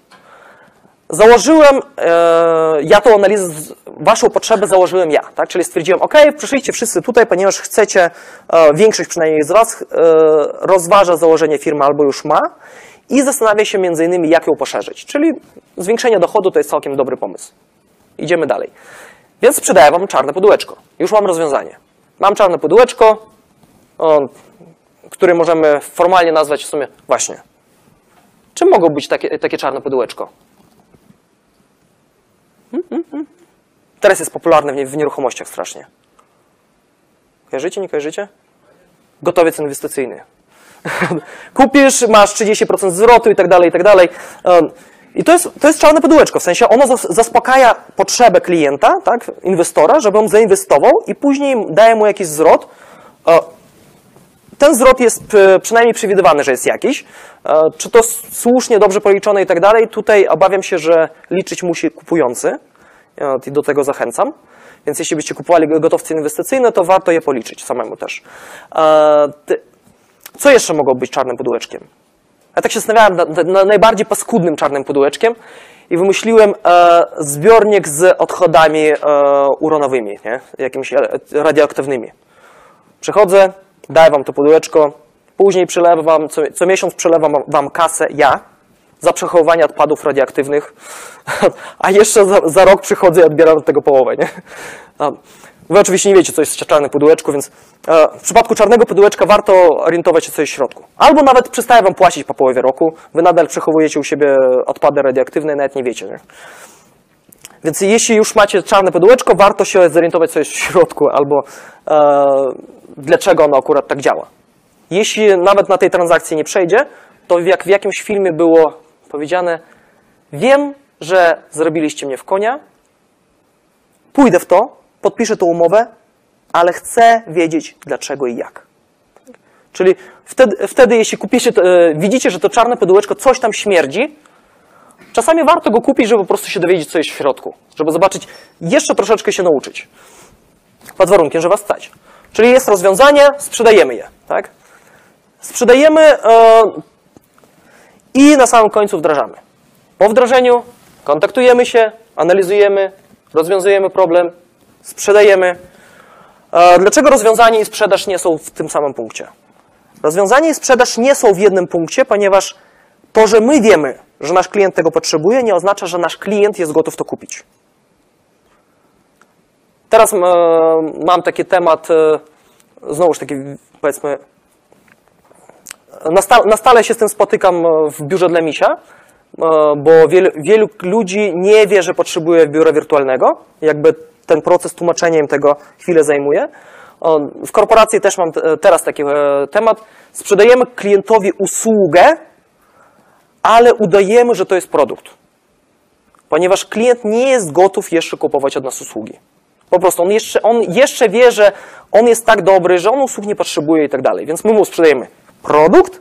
Założyłem, e, ja tą analizę, waszą potrzebę założyłem ja, tak? czyli stwierdziłem, ok, przyszliście wszyscy tutaj, ponieważ chcecie, e, większość przynajmniej z was e, rozważa założenie firmy albo już ma i zastanawia się między innymi, jak ją poszerzyć, czyli zwiększenie dochodu to jest całkiem dobry pomysł. Idziemy dalej. Więc sprzedaję wam czarne pudełeczko. Już mam rozwiązanie. Mam czarne pudełeczko, o, które możemy formalnie nazwać w sumie właśnie. Czym mogą być takie, takie czarne pudełeczko? Hmm, hmm, hmm. Teraz jest popularne w, nie, w nieruchomościach strasznie. Kojarzycie, nie kojarzycie? Gotowiec inwestycyjny. [LAUGHS] Kupisz, masz 30% zwrotu i tak dalej, i tak dalej. Um, I to jest, to jest czarne pudełeczko, w sensie ono zas- zaspokaja potrzebę klienta, tak, inwestora, żeby on zainwestował i później daje mu jakiś zwrot. E, ten zwrot jest przynajmniej przewidywany, że jest jakiś. E, Czy to słusznie, dobrze policzone i tak dalej, tutaj obawiam się, że liczyć musi kupujący i do tego zachęcam. Więc jeśli byście kupowali gotowce inwestycyjne, to warto je policzyć samemu też. E, Co jeszcze mogło być czarnym pudełeczkiem? Ja tak się zastanawiałem nad, nad najbardziej paskudnym czarnym pudełeczkiem i wymyśliłem e, zbiornik z odchodami e, uronowymi, nie? jakimiś e, radioaktywnymi. Przychodzę, daję wam to pudełeczko, później przelewam, co, co miesiąc przelewam wam kasę ja za przechowywanie odpadów radioaktywnych, [LAUGHS] a jeszcze za, za rok przychodzę i odbieram od tego połowę. Nie? Wy oczywiście nie wiecie, co jest w czarnym pudełeczku, więc e, w przypadku czarnego pudełeczka warto orientować się, co jest w środku. Albo nawet przestaje wam płacić po połowie roku, wy nadal przechowujecie u siebie odpady radioaktywne nawet nie wiecie. Nie? Więc jeśli już macie czarne pudełeczko, warto się zorientować, co jest w środku, albo e, dlaczego ono akurat tak działa. Jeśli nawet na tej transakcji nie przejdzie, to jak w jakimś filmie było powiedziane, wiem, że zrobiliście mnie w konia, pójdę w to, podpiszę tą umowę, ale chcę wiedzieć dlaczego i jak. Czyli wtedy, wtedy jeśli kupicie, to, e, widzicie, że to czarne pudełeczko coś tam śmierdzi, czasami warto go kupić, żeby po prostu się dowiedzieć, co jest w środku. Żeby zobaczyć, jeszcze troszeczkę się nauczyć. Pod warunkiem, że was stać. Czyli jest rozwiązanie, sprzedajemy je. Tak? Sprzedajemy e, i na samym końcu wdrażamy. Po wdrożeniu kontaktujemy się, analizujemy, rozwiązujemy problem, sprzedajemy. Dlaczego rozwiązanie i sprzedaż nie są w tym samym punkcie? Rozwiązanie i sprzedaż nie są w jednym punkcie, ponieważ to, że my wiemy, że nasz klient tego potrzebuje, nie oznacza, że nasz klient jest gotów to kupić. Teraz e, mam taki temat, e, znowuż taki powiedzmy, na, sta, na stale się z tym spotykam e, w biurze dla misia, e, bo wielu, wielu ludzi nie wie, że potrzebuje biura wirtualnego. Jakby ten proces tłumaczenia im tego chwilę zajmuje. W korporacji też mam te- teraz taki e, temat. Sprzedajemy klientowi usługę, ale udajemy, że to jest produkt. Ponieważ klient nie jest gotów jeszcze kupować od nas usługi. Po prostu on jeszcze, on jeszcze wie, że on jest tak dobry, że on usług nie potrzebuje i tak dalej. Więc my mu sprzedajemy produkt,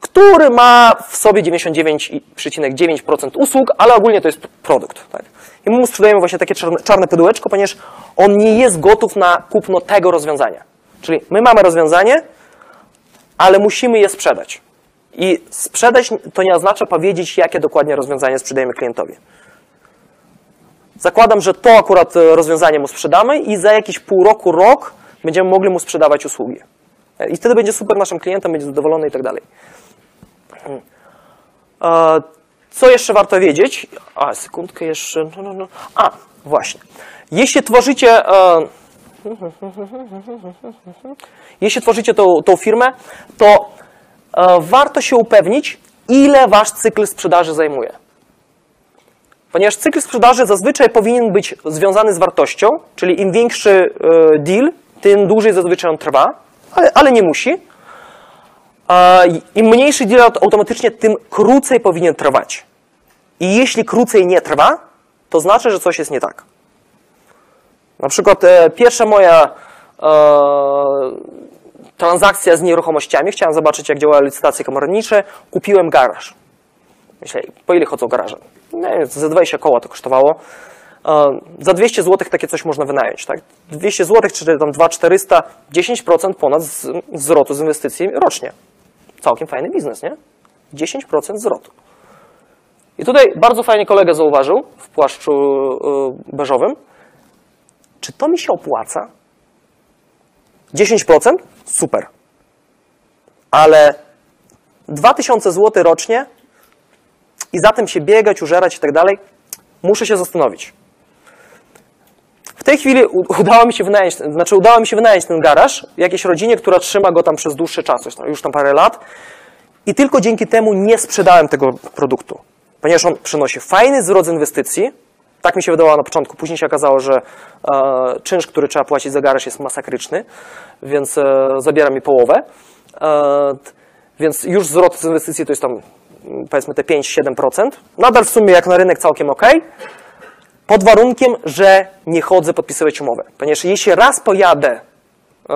który ma w sobie 99,9% usług, ale ogólnie to jest produkt. Tak? I mu sprzedajemy właśnie takie czarne, czarne pudełeczko, ponieważ on nie jest gotów na kupno tego rozwiązania. Czyli my mamy rozwiązanie, ale musimy je sprzedać. I sprzedać to nie oznacza powiedzieć, jakie dokładnie rozwiązanie sprzedajemy klientowi. Zakładam, że to akurat e, rozwiązanie mu sprzedamy i za jakiś pół roku, rok będziemy mogli mu sprzedawać usługi. I wtedy będzie super naszym klientem, będzie zadowolony i tak dalej. Co jeszcze warto wiedzieć? A, sekundkę jeszcze. No, no, no. A, właśnie. Jeśli tworzycie. e, Jeśli tworzycie tą, tą firmę, to e, warto się upewnić, ile wasz cykl sprzedaży zajmuje. Ponieważ cykl sprzedaży zazwyczaj powinien być związany z wartością, czyli im większy e, deal, tym dłużej zazwyczaj on trwa, ale, ale nie musi. Im mniejszy deal automatycznie, tym krócej powinien trwać. I jeśli krócej nie trwa, to znaczy, że coś jest nie tak. Na przykład e, pierwsza moja e, transakcja z nieruchomościami, chciałem zobaczyć, jak działają licytacje komornicze, kupiłem garaż. Myślę, po ile chodzą garaże? Nie, za 20 koła to kosztowało. E, Za 200 zł takie coś można wynająć. Tak? 200 zł, czy tam 2400, 10% ponad zwrotu z inwestycji rocznie. Całkiem fajny biznes, nie? 10% zwrotu. I tutaj bardzo fajnie kolega zauważył w płaszczu e, beżowym, czy to mi się opłaca? 10%? Super. Ale 2000 zł rocznie i za tym się biegać, użerać i tak dalej, muszę się zastanowić. Tej chwili udało mi się wynająć, znaczy udało mi się wynająć ten garaż jakiejś rodzinie, która trzyma go tam przez dłuższy czas, już tam- parę lat. I tylko dzięki temu nie sprzedałem tego produktu, ponieważ on przynosi fajny zwrot inwestycji, tak mi się wydawało na początku, później się okazało, że e, czynsz, który trzeba płacić za garaż jest masakryczny, więc e, zabiera mi połowę, e, więc już zwrot z inwestycji to jest tam mm, powiedzmy te 5-7%, nadal w sumie jak na rynek całkiem ok, pod warunkiem, że nie chodzę podpisywać umowę. Ponieważ jeśli raz pojadę e,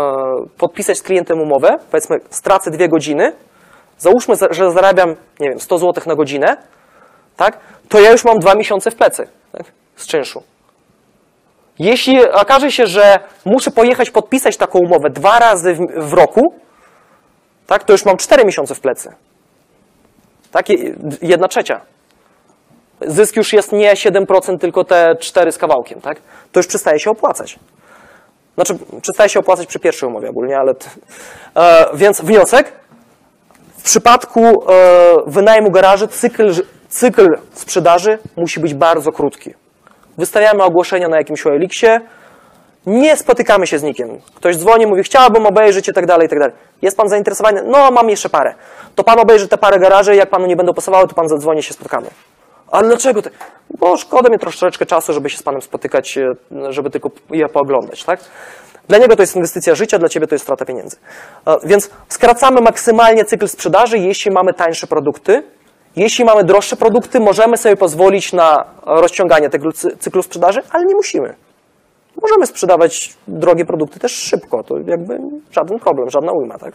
podpisać z klientem umowę, powiedzmy stracę dwie godziny, załóżmy, za- że zarabiam, nie wiem, 100 zł na godzinę, tak, to ja już mam dwa miesiące w plecy tak, z czynszu. Jeśli okaże się, że muszę pojechać podpisać taką umowę dwa razy w, w roku, tak, to już mam cztery miesiące w plecy. Tak, Je- jedna trzecia. Zysk już jest nie 7%, tylko te 4 z kawałkiem, tak? To już przestaje się opłacać. Znaczy, przestaje się opłacać przy pierwszej umowie ogólnie, ale... E, więc wniosek, w przypadku e, wynajmu garaży cykl, cykl sprzedaży musi być bardzo krótki. Wystawiamy ogłoszenia na jakimś OLX-ie, nie spotykamy się z nikim. Ktoś dzwoni, mówi, chciałbym obejrzeć i tak dalej, i tak dalej. Jest pan zainteresowany? No, mam jeszcze parę. To pan obejrzy te parę garaży, jak panu nie będą pasowały, to pan zadzwoni, się spotkamy. Ale dlaczego? Ty? Bo szkoda mi troszeczkę czasu, żeby się z panem spotykać, e, żeby tylko je pooglądać, tak? Dla niego to jest inwestycja życia, dla ciebie to jest strata pieniędzy. E, Więc skracamy maksymalnie cykl sprzedaży, jeśli mamy tańsze produkty. Jeśli mamy droższe produkty, możemy sobie pozwolić na rozciąganie tego cy- cyklu sprzedaży, ale nie musimy. Możemy sprzedawać drogie produkty też szybko, to jakby żaden problem, żadna ujma, tak?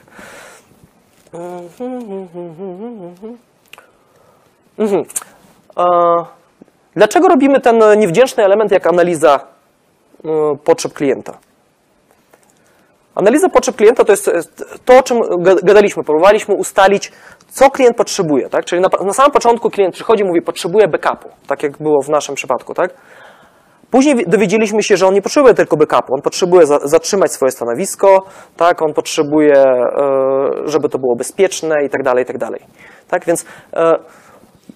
Mhm. Dlaczego robimy ten niewdzięczny element jak analiza e, potrzeb klienta? Analiza potrzeb klienta to jest e, to, o czym ga- gadaliśmy. Próbowaliśmy ustalić, co klient potrzebuje. Tak? Czyli na, na samym początku klient przychodzi i mówi, potrzebuje backupu, tak jak było w naszym przypadku. Tak? Później wi- dowiedzieliśmy się, że on nie potrzebuje tylko backupu, on potrzebuje za, zatrzymać swoje stanowisko, tak? on potrzebuje, e, żeby to było bezpieczne i tak dalej, i tak dalej. Tak? Więc e,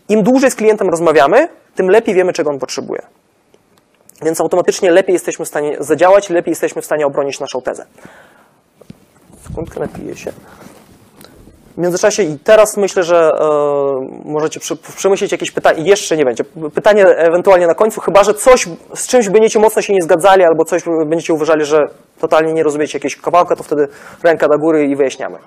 im dłużej z klientem rozmawiamy, tym lepiej wiemy, czego on potrzebuje. Więc automatycznie lepiej jesteśmy w stanie zadziałać, lepiej jesteśmy w stanie obronić naszą tezę. Sekundkę, napiję się. W międzyczasie i teraz myślę, że e, możecie przy, przemyśleć jakieś pytanie. Jeszcze nie będzie. Pytanie ewentualnie na końcu, chyba że coś, z czymś będziecie mocno się nie zgadzali, albo coś będziecie uważali, że totalnie nie rozumiecie jakiegoś kawałka, to wtedy ręka do góry i wyjaśniamy.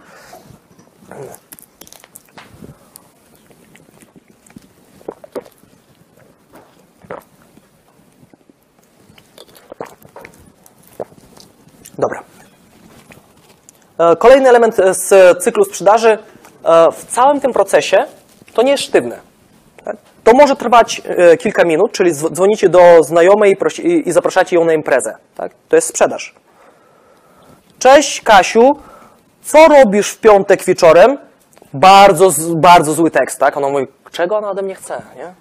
Kolejny element z cyklu sprzedaży e, w całym tym procesie to nie jest sztywne. Tak? To może trwać e, kilka minut, czyli dzwo- dzwonicie do znajomej i, zapraszacie ją na imprezę. Tak? To jest sprzedaż. Cześć Kasiu, co robisz w piątek wieczorem? Bardzo, bardzo zły tekst, tak? Ona mówi, czego ona ode mnie chce, nie?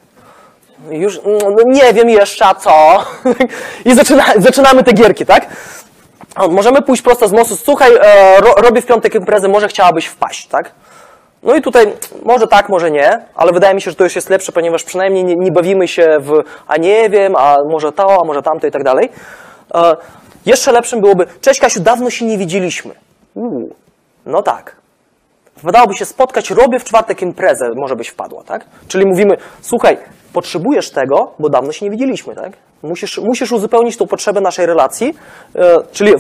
Już no, nie wiem jeszcze, a co? [LAUGHS] I zaczyna, zaczynamy te gierki, tak? Możemy pójść prosto z mostu. Słuchaj, e, ro, robię w piątek imprezę, może chciałabyś wpaść, tak? No i tutaj może tak, może nie, ale wydaje mi się, że to już jest lepsze, ponieważ przynajmniej nie, nie bawimy się w a nie wiem, a może to, a może tamto i tak dalej. E, jeszcze lepszym byłoby, cześć Kasiu, dawno się nie widzieliśmy. Uuu, no tak. Wydałoby się spotkać, robię w czwartek imprezę, może byś wpadła, tak? Czyli mówimy, słuchaj, potrzebujesz tego, bo dawno się nie widzieliśmy, tak? Musisz, musisz uzupełnić tą potrzebę naszej relacji, e, czyli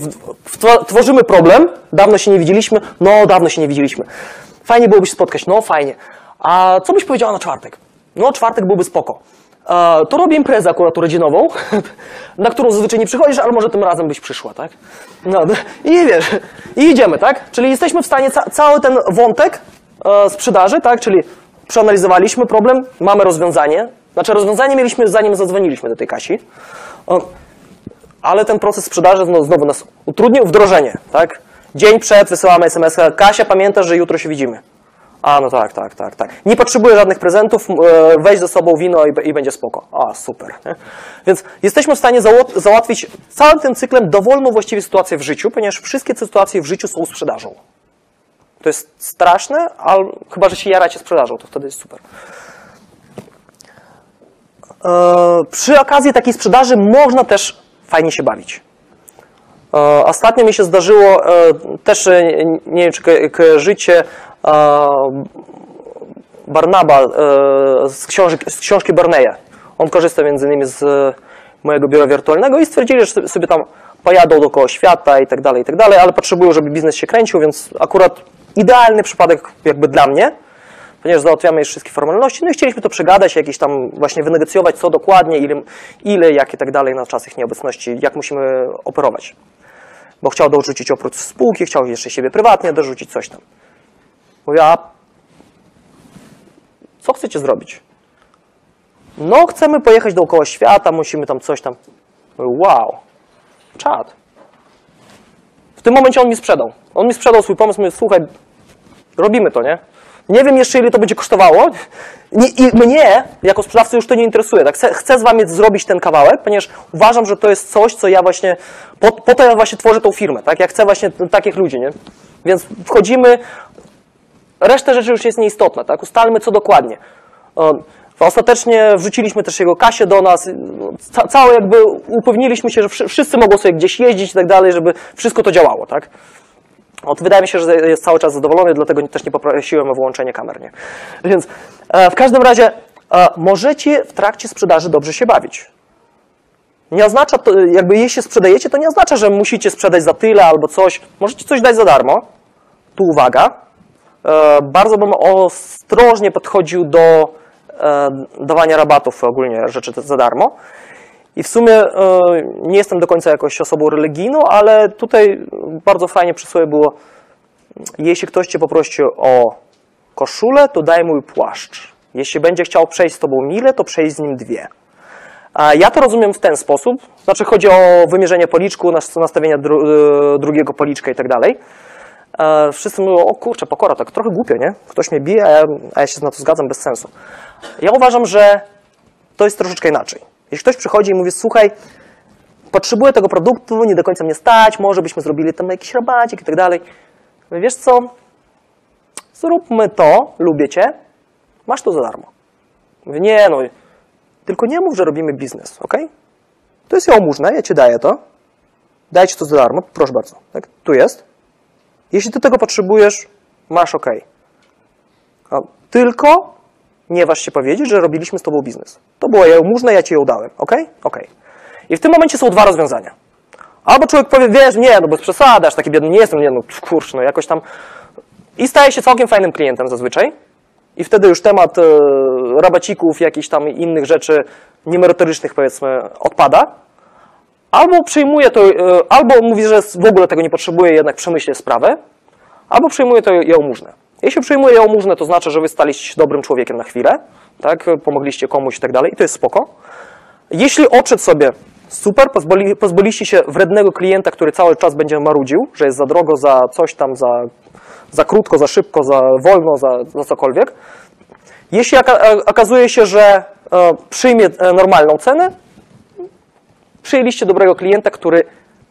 tworzymy problem, dawno się nie widzieliśmy, no dawno się nie widzieliśmy. Fajnie byłoby się spotkać, no fajnie. A co byś powiedziała na czwartek? No czwartek byłby spoko. E, to robię imprezę akurat urodzinową, [LAUGHS] na którą zazwyczaj nie przychodzisz, ale może tym razem byś przyszła, tak? No [LAUGHS] i wiesz, i idziemy, tak? Czyli jesteśmy w stanie ca cały ten wątek e, sprzedaży, tak? Czyli przeanalizowaliśmy problem, mamy rozwiązanie. Znaczy rozwiązanie mieliśmy zanim zadzwoniliśmy do tej Kasi. Ale ten proces sprzedaży no, znowu nas utrudnił. Wdrożenie, tak? Dzień przed wysyłamy SMS. Kasia, pamiętasz, że jutro się widzimy. A, no tak, tak, tak, tak. Nie potrzebuję żadnych prezentów, e, weź ze sobą wino i, i będzie spoko. A, super. Nie? Więc jesteśmy w stanie załat- załatwić całym tym cyklem dowolną właściwie sytuację w życiu, ponieważ wszystkie sytuacje w życiu są sprzedażą. To jest straszne, ale chyba, że się jaracie sprzedażą, to wtedy jest super. E, przy okazji takiej sprzedaży można też fajnie się bawić. E, Ostatnio mi się zdarzyło, e, też nie wiem, czy ko- kojarzycie Barnaba z, książek, z książki Barneya. On korzysta między innymi z mojego biura wirtualnego i stwierdzili, że sobie tam pojadą dookoła świata i tak dalej, i tak dalej, ale potrzebują, żeby biznes się kręcił, więc akurat idealny przypadek jakby dla mnie, ponieważ załatwiamy już wszystkie formalności, no i chcieliśmy to przegadać, jakieś tam właśnie wynegocjować, co dokładnie, ile, ile jak i tak dalej na czas ich nieobecności, jak musimy operować. Bo chciał dorzucić oprócz spółki, chciał jeszcze siebie prywatnie dorzucić coś tam. Mówię, a co chcecie zrobić? No, chcemy pojechać dookoła świata, musimy tam coś tam. Wow, czad. W tym momencie on mi sprzedał. On mi sprzedał swój pomysł, mówię, słuchaj, robimy to, nie? Nie wiem jeszcze, ile to będzie kosztowało. I mnie, jako sprzedawcy, już to nie interesuje. Tak? Chcę, chcę z wami zrobić ten kawałek, ponieważ uważam, że to jest coś, co ja właśnie. Po, po to ja właśnie tworzę tą firmę. Tak? Ja chcę właśnie takich ludzi, nie? Więc wchodzimy. Reszta rzeczy już jest nieistotna, tak? Ustalmy, co dokładnie. O, Ostatecznie wrzuciliśmy też jego Kasię do nas. Ca całe jakby upewniliśmy się, że wszy- wszyscy mogą sobie gdzieś jeździć i tak dalej, żeby wszystko to działało, tak? Od, wydaje mi się, że jest cały czas zadowolony, dlatego też nie poprosiłem o wyłączenie kamer. Nie? Więc e, w każdym razie e, możecie w trakcie sprzedaży dobrze się bawić. Nie oznacza, to, jakby jeśli sprzedajecie, to nie oznacza, że musicie sprzedać za tyle albo coś. Możecie coś dać za darmo. Tu uwaga. E, bardzo bym ostrożnie podchodził do e, dawania rabatów ogólnie rzeczy za darmo. I w sumie e, nie jestem do końca jakoś osobą religijną, ale tutaj bardzo fajnie przy sobie było, jeśli ktoś cię poprosi o koszulę, to daj mój płaszcz. Jeśli będzie chciał przejść z tobą milę, to przejść z nim dwie. A ja to rozumiem w ten sposób, znaczy chodzi o wymierzenie policzku, nas- nastawienie dru, e, drugiego policzka i tak dalej. E, Wszyscy mówią, o kurczę, pokora, tak trochę głupio, nie? Ktoś mnie bije, a ja, a ja się na to zgadzam bez sensu. Ja uważam, że to jest troszeczkę inaczej. Jeśli ktoś przychodzi i mówi, słuchaj, potrzebuję tego produktu, nie do końca mnie stać, może byśmy zrobili tam jakiś rabacik i tak dalej. Wiesz co, zróbmy to, lubię cię, masz to za darmo. Mówię, nie no, tylko nie mów, że robimy biznes, ok? To jest jałmużna, ja ci daję to, daję ci to za darmo, proszę bardzo, tak? tu jest. Jeśli ty tego potrzebujesz, masz ok. Tylko nie waż się powiedzieć, że robiliśmy z tobą biznes. To była jałmużna, ja ci ją dałem, ok? Ok. I w tym momencie są dwa rozwiązania. Albo człowiek powie, wiesz, nie, no bez przesady, aż taki biedny nie jestem, nie, no kurczę, no jakoś tam... I staje się całkiem fajnym klientem zazwyczaj. I wtedy już temat e, rabacików, jakichś tam innych rzeczy niemerytorycznych, powiedzmy, odpada. Albo przyjmuje to, e, albo mówi, że w ogóle tego nie potrzebuje, jednak przemyślę sprawę, albo przyjmuje to jałmużnę. Jeśli przyjmuje jałmużnę, to znaczy, że wy staliście dobrym człowiekiem na chwilę, tak? Pomogliście komuś i tak dalej, i to jest spoko. Jeśli odszedł sobie, super, pozwoli, pozbyliście się wrednego klienta, który cały czas będzie marudził, że jest za drogo, za coś tam, za, za krótko, za szybko, za wolno, za, za cokolwiek. Jeśli e, okazuje się, że e, przyjmie e, normalną cenę, przyjęliście dobrego klienta, który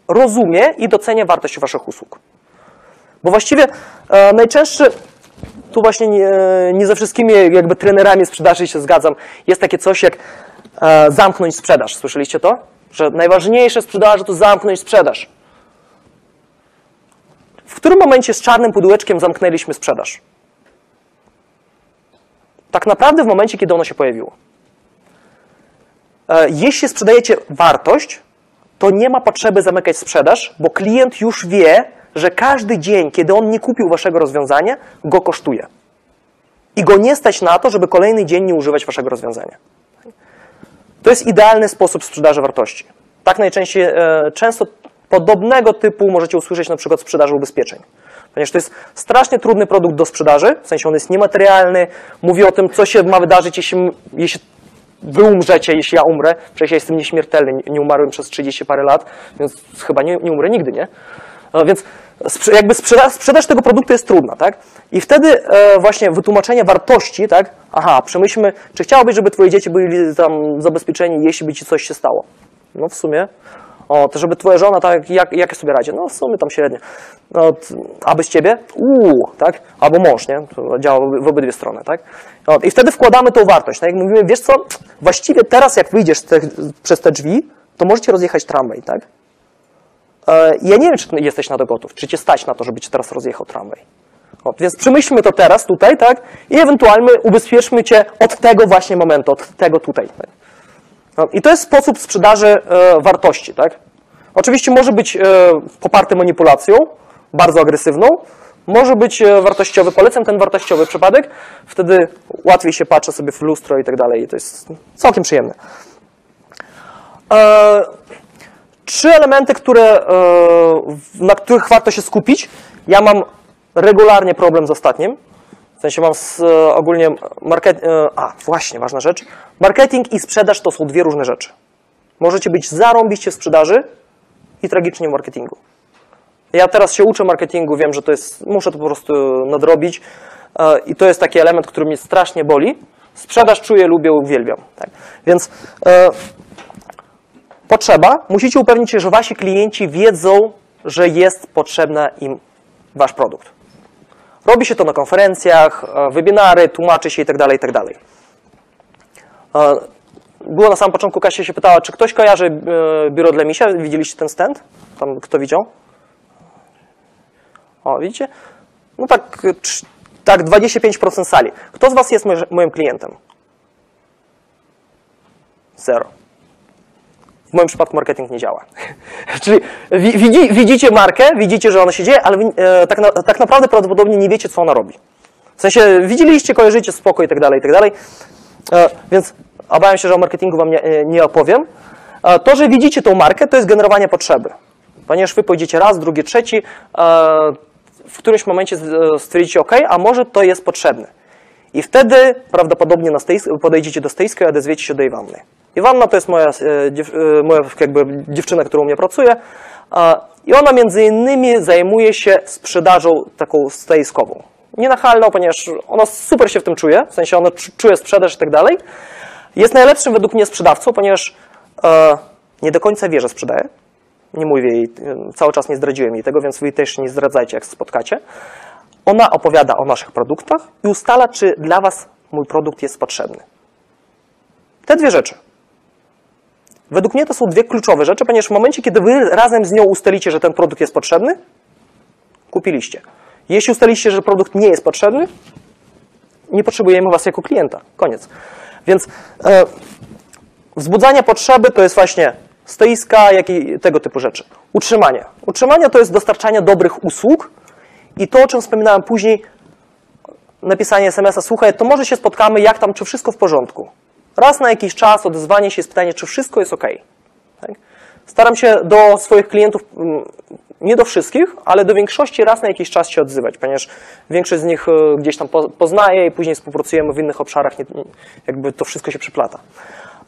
rozumie i docenia wartość waszych usług. Bo właściwie najczęstszy, tu właśnie nie, nie ze wszystkimi jakby trenerami sprzedaży się zgadzam, jest takie coś jak e, zamknąć sprzedaż. Słyszeliście to? Że najważniejsze w sprzedaży to zamknąć sprzedaż. W którym momencie z czarnym pudełeczkiem zamknęliśmy sprzedaż? Tak naprawdę w momencie, kiedy ono się pojawiło. E, Jeśli sprzedajecie wartość, to nie ma potrzeby zamykać sprzedaż, bo klient już wie, że każdy dzień, kiedy on nie kupił waszego rozwiązania, go kosztuje. I go nie stać na to, żeby kolejny dzień nie używać waszego rozwiązania. To jest idealny sposób sprzedaży wartości. Tak najczęściej, e, często podobnego typu możecie usłyszeć na przykład sprzedaży ubezpieczeń. Ponieważ to jest strasznie trudny produkt do sprzedaży, w sensie on jest niematerialny, mówi o tym, co się ma wydarzyć, jeśli, jeśli wy umrzecie, jeśli ja umrę. Przecież ja jestem nieśmiertelny, nie- umarłem przez 30 parę lat, więc chyba nie, nie umrę nigdy, nie? E, Więc jakby sprzeda sprzedaż tego produktu jest trudna, tak? I wtedy e, właśnie wytłumaczenie wartości, tak? Aha, przemyślmy, czy chciałobyś, żeby twoje dzieci byli tam zabezpieczeni, jeśli by ci coś się stało? No w sumie. O, to żeby twoja żona, tak, jak, jak sobie radzi? No w sumie tam średnio. No, a ciebie? Uuu, tak? Albo mąż, nie? To działa w oby- w obydwie strony, tak? I wtedy wkładamy tą wartość. Tak? Mówimy, wiesz co, właściwie teraz jak wyjdziesz tych, przez te drzwi, to możecie rozjechać tramwaj, tak? E, Ja nie wiem, czy jesteś na to gotów, czy cię stać na to, żeby cię teraz rozjechał tramwaj. O, więc przemyślmy to teraz tutaj, tak? I ewentualnie ubezpieczmy cię od tego właśnie momentu, od tego tutaj. Tak? No, I to jest sposób sprzedaży e, wartości, tak? Oczywiście może być e, poparty manipulacją, bardzo agresywną, może być e, wartościowy. Polecam ten wartościowy przypadek, wtedy łatwiej się patrzy sobie w lustro i tak dalej. I to jest całkiem przyjemne. E, trzy elementy, które, e, na których warto się skupić. Ja mam regularnie problem z ostatnim. W sensie mam z, e, ogólnie market, e, a właśnie, ważna rzecz. Marketing i sprzedaż to są dwie różne rzeczy. Możecie być zarąbiście w sprzedaży i tragicznie w marketingu. Ja teraz się uczę marketingu, wiem, że to jest, muszę to po prostu nadrobić i to jest taki element, który mnie strasznie boli. Sprzedaż czuję, lubię, uwielbiam. Tak. Więc potrzeba, musicie upewnić się, że wasi klienci wiedzą, że jest potrzebna im wasz produkt. Robi się to na konferencjach, e, webinary, tłumaczy się itd., itd. E, Było na samym początku, Kasia się pytała, czy ktoś kojarzy e, biuro dla misia? Widzieliście ten stand? Tam kto widział? O, widzicie? No tak, tak 25% sali. Kto z was jest moim klientem? Zero. W moim przypadku marketing nie działa. [LAUGHS] Czyli wi- widzi, widzicie markę, widzicie, że ona się dzieje, ale e, tak, na, tak naprawdę prawdopodobnie nie wiecie, co ona robi. W sensie widzieliście, kojarzycie, spoko i tak dalej, i tak dalej. E, Więc obawiam się, że o marketingu wam nie, e, nie opowiem. To, że widzicie tą markę, to jest generowanie potrzeby. Ponieważ wy pójdziecie raz, drugi, trzeci, w którymś momencie stwierdzicie, OK, a może to jest potrzebne. I wtedy prawdopodobnie na podejdziecie do stejskiej i odezwiecie się do Iwanny. Iwanna to jest moja, e, e, moja jakby dziewczyna, którą u mnie pracuje i ona między innymi zajmuje się sprzedażą taką stejskową. Nienachalną, ponieważ ona super się w tym czuje, w sensie ona czu- czuje sprzedaż i tak dalej. Jest najlepszym według mnie sprzedawcą, ponieważ e, nie do końca wie, że sprzedaje. Nie mówię jej, cały czas nie zdradziłem jej tego, więc wy też nie zdradzajcie, jak spotkacie. Ona opowiada o naszych produktach i ustala, czy dla Was mój produkt jest potrzebny. Te dwie rzeczy. Według mnie to są dwie kluczowe rzeczy, ponieważ w momencie, kiedy Wy razem z nią ustalicie, że ten produkt jest potrzebny, kupiliście. Jeśli ustaliliście, że produkt nie jest potrzebny, nie potrzebujemy Was jako klienta. Koniec. Więc e, wzbudzanie potrzeby to jest właśnie stoiska, jak i tego typu rzeczy. Utrzymanie. Utrzymanie to jest dostarczanie dobrych usług i to, o czym wspominałem później, napisanie SMS-a, słuchaj, to może się spotkamy, jak tam, czy wszystko w porządku. Raz na jakiś czas odezwanie się z pytaniem, czy wszystko jest ok. Tak? Staram się do swoich klientów mm, nie do wszystkich, ale do większości raz na jakiś czas się odzywać, ponieważ większość z nich e, gdzieś tam po- poznaje i później współpracujemy w innych obszarach, jakby to wszystko się przyplata.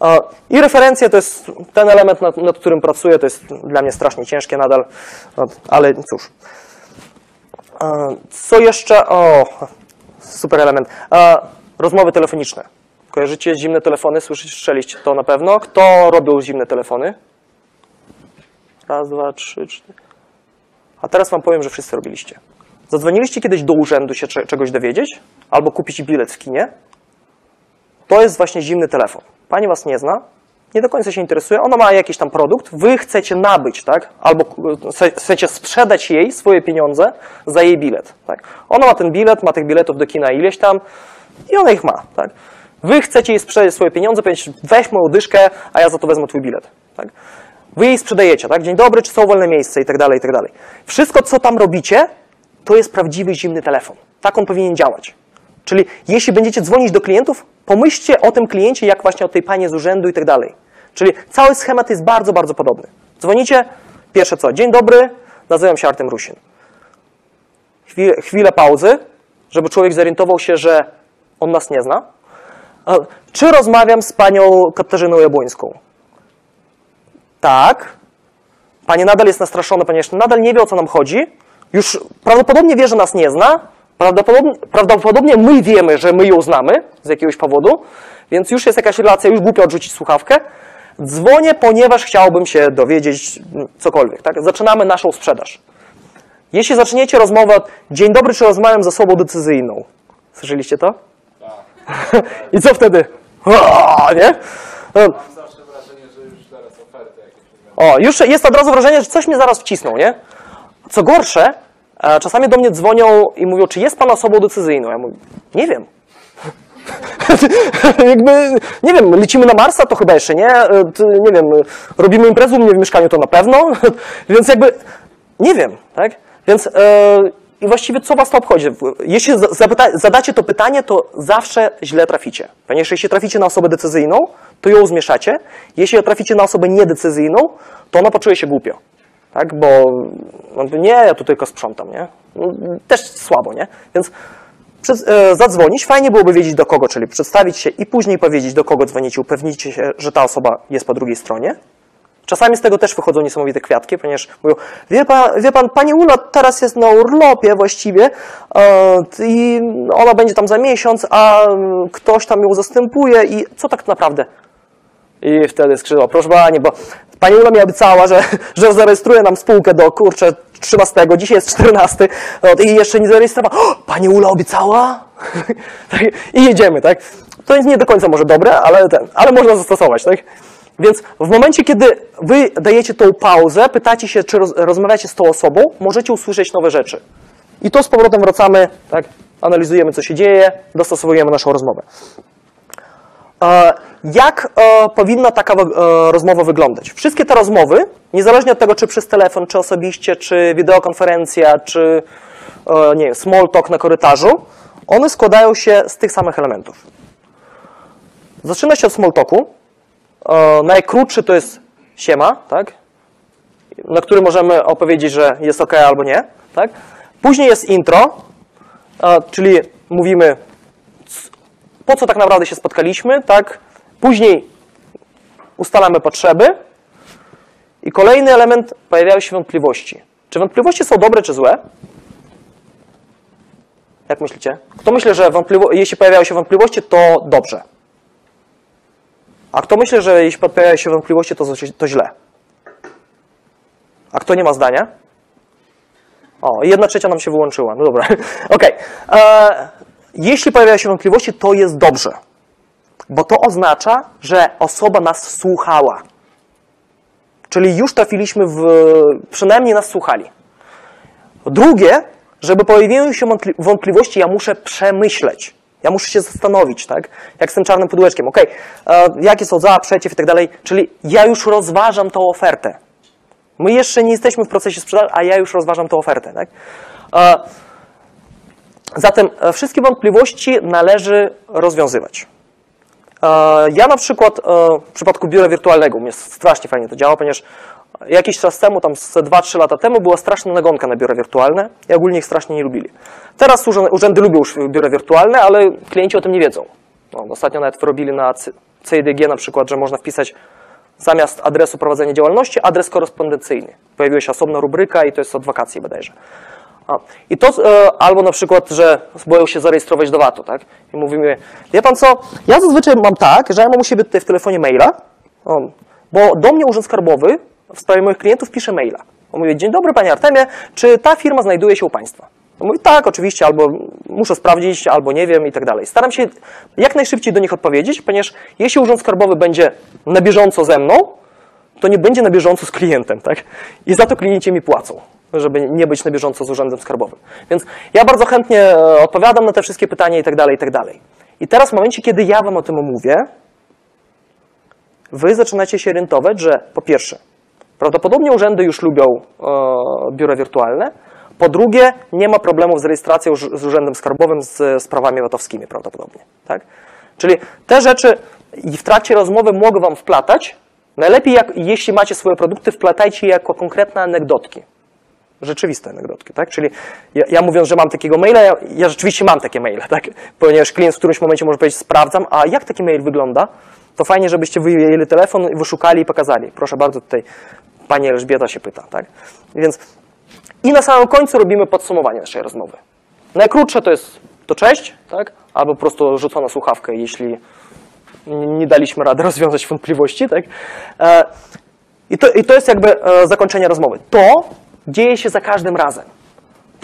E, I referencje to jest ten element, nad, nad którym pracuję, to jest dla mnie strasznie ciężkie nadal, no, ale cóż. E, Co jeszcze? O, super element. E, Rozmowy telefoniczne. Kojarzycie zimne telefony? Słyszeliście to na pewno. Kto robił zimne telefony? Raz, dwa, trzy, cztery. A teraz wam powiem, że wszyscy robiliście. Zadzwoniliście kiedyś do urzędu się cze- czegoś dowiedzieć? Albo kupić bilet w kinie? To jest właśnie zimny telefon. Pani was nie zna, nie do końca się interesuje, ona ma jakiś tam produkt, wy chcecie nabyć, tak? Albo chce- chcecie sprzedać jej swoje pieniądze za jej bilet, tak? Ona ma ten bilet, ma tych biletów do kina ileś tam i ona ich ma, tak? Wy chcecie jej sprzedać swoje pieniądze, powiedzieć, weź moją dyszkę, a ja za to wezmę twój bilet, tak? Wy jej sprzedajecie, tak? Dzień dobry, czy są wolne miejsca i tak dalej, i tak dalej. Wszystko, co tam robicie, to jest prawdziwy zimny telefon. Tak on powinien działać. Czyli jeśli będziecie dzwonić do klientów, pomyślcie o tym kliencie, jak właśnie o tej panie z urzędu i tak dalej. Czyli cały schemat jest bardzo, bardzo podobny. Dzwonicie, pierwsze co, dzień dobry, nazywam się Artem Rusin. Chwilę, chwilę pauzy, żeby człowiek zorientował się, że on nas nie zna. Czy rozmawiam z panią Katarzyną Jabłońską? Tak. Pani nadal jest nastraszona, ponieważ nadal nie wie, o co nam chodzi. Już prawdopodobnie wie, że nas nie zna. Prawdopodobnie, prawdopodobnie my wiemy, że my ją znamy z jakiegoś powodu, więc już jest jakaś relacja, już głupio odrzucić słuchawkę. Dzwonię, ponieważ chciałbym się dowiedzieć cokolwiek. Tak? Zaczynamy naszą sprzedaż. Jeśli zaczniecie rozmowę dzień dobry, czy rozmawiam z osobą decyzyjną? Słyszeliście to? I co wtedy? O, nie? No, Mam zawsze wrażenie, że już zaraz oferty jakieś będą. o, już jest od razu wrażenie, że coś mnie zaraz wcisną, nie? Co gorsze, e, czasami do mnie dzwonią i mówią, czy jest pan osobą decyzyjną? Ja mówię, nie wiem. [LAUGHS] Jakby, nie wiem, lecimy na Marsa, to chyba jeszcze nie, e, nie wiem, robimy imprezę u mnie w mieszkaniu, to na pewno, [LAUGHS] więc jakby, nie wiem, tak? Więc e, i właściwie co was to obchodzi? Jeśli zadacie to pytanie, to zawsze źle traficie. Ponieważ jeśli traficie na osobę decyzyjną, to ją zmieszacie. Jeśli traficie na osobę niedecyzyjną, to ona poczuje się głupio. Tak? Bo no, nie, ja tu tylko sprzątam, nie? No, Też słabo, nie? Więc przez, e, zadzwonić, fajnie byłoby wiedzieć do kogo, czyli przedstawić się i później powiedzieć do kogo dzwonicie, upewnić się, że ta osoba jest po drugiej stronie. Czasami z tego też wychodzą niesamowite kwiatki, ponieważ mówią, wie pan, wie pan pani Ula teraz jest na urlopie właściwie e, i ona będzie tam za miesiąc, a mm, ktoś tam ją zastępuje i co tak naprawdę? I wtedy skrzydła, proszę pani, bo pani Ula mi obiecała, że, [LAUGHS] że zarejestruje nam spółkę do, kurczę, 13, dzisiaj jest 14 no, i jeszcze nie zarejestrowała. Pani Ula obiecała? [LAUGHS] Tak, I jedziemy, tak? To jest nie do końca może dobre, ale, ten, ale można zastosować, tak? Więc w momencie, kiedy wy dajecie tą pauzę, pytacie się, czy roz, rozmawiacie z tą osobą, możecie usłyszeć nowe rzeczy. I to z powrotem wracamy, tak? Analizujemy, co się dzieje, dostosowujemy naszą rozmowę. E, Jak e, powinna taka e, rozmowa wyglądać? Wszystkie te rozmowy, niezależnie od tego, czy przez telefon, czy osobiście, czy wideokonferencja, czy nie wiem, small talk na korytarzu, one składają się z tych samych elementów. Zaczyna się od small talku. E, Najkrótszy to jest siema, tak? na który możemy opowiedzieć, że jest ok albo nie. Tak? Później jest intro, e, czyli mówimy po co tak naprawdę się spotkaliśmy, tak? Później ustalamy potrzeby i kolejny element, pojawiają się wątpliwości. Czy wątpliwości są dobre czy złe? Jak myślicie? Kto myśli, że jeśli pojawiają się wątpliwości, to dobrze? A kto myśli, że jeśli pojawiają się wątpliwości, to, to źle? A kto nie ma zdania? O, jedna trzecia nam się wyłączyła. No dobra, [LAUGHS] okej. E, Jeśli pojawiają się wątpliwości, to jest dobrze. Bo to oznacza, że osoba nas słuchała. Czyli już trafiliśmy w. przynajmniej nas słuchali. Drugie, żeby pojawiły się wątpli- wątpliwości, ja muszę przemyśleć. Ja muszę się zastanowić, tak? Jak z tym czarnym pudełeczkiem. Ok, jakie są za, przeciw i tak dalej. Czyli ja już rozważam tą ofertę. My jeszcze nie jesteśmy w procesie sprzedaży, a ja już rozważam tą ofertę, tak? E, Zatem e, wszystkie wątpliwości należy rozwiązywać. E, Ja na przykład e, w przypadku biura wirtualnego, u mnie strasznie fajnie to działa, ponieważ Jakiś czas temu, tam z 2-3 lata temu, była straszna nagonka na biura wirtualne i ogólnie ich strasznie nie lubili. Teraz urzę- urzędy lubią już biura wirtualne, ale klienci o tym nie wiedzą. No, ostatnio nawet wyrobili na C- CIDG na przykład, że można wpisać zamiast adresu prowadzenia działalności adres korespondencyjny. Pojawiła się osobna rubryka i to jest od wakacji bodajże. A, I to, e, albo na przykład, że boją się zarejestrować do VAT-u, tak? I mówimy, wie pan co, ja zazwyczaj mam tak, że ja mam u siebie tutaj w telefonie maila, o, bo do mnie Urząd Skarbowy w sprawie moich klientów pisze maila. On mówi, dzień dobry panie Artemie, czy ta firma znajduje się u państwa? On mówi, tak, oczywiście, albo muszę sprawdzić, albo nie wiem i tak dalej. Staram się jak najszybciej do nich odpowiedzieć, ponieważ jeśli Urząd Skarbowy będzie na bieżąco ze mną, to nie będzie na bieżąco z klientem, tak? I za to klienci mi płacą, żeby nie być na bieżąco z urzędem skarbowym. Więc ja bardzo chętnie e, odpowiadam na te wszystkie pytania i tak dalej, i tak dalej. I teraz w momencie, kiedy ja wam o tym mówię, wy zaczynacie się orientować, że po pierwsze, prawdopodobnie urzędy już lubią e, biura wirtualne, po drugie, nie ma problemów z rejestracją z urzędem skarbowym, z sprawami VAT-owskimi prawdopodobnie. Tak? Czyli te rzeczy w trakcie rozmowy mogę wam wplatać. Najlepiej, jak, jeśli macie swoje produkty, wplatajcie je jako konkretne anegdotki. Rzeczywiste anegdotki, tak? Czyli ja, ja mówiąc, że mam takiego maila, ja, ja rzeczywiście mam takie maile, [LAUGHS] tak? Ponieważ klient w którymś momencie może powiedzieć, sprawdzam, a jak taki mail wygląda, to fajnie, żebyście wyjęli telefon, wyszukali i pokazali. Proszę bardzo, tutaj pani Elżbieta się pyta, tak? Więc i na samym końcu robimy podsumowanie naszej rozmowy. Najkrótsze to jest to cześć, tak? Albo po prostu rzucona słuchawkę, jeśli nie daliśmy rady [LAUGHS] rozwiązać wątpliwości, tak? E, I to, i to jest jakby e, zakończenie rozmowy. To dzieje się za każdym razem.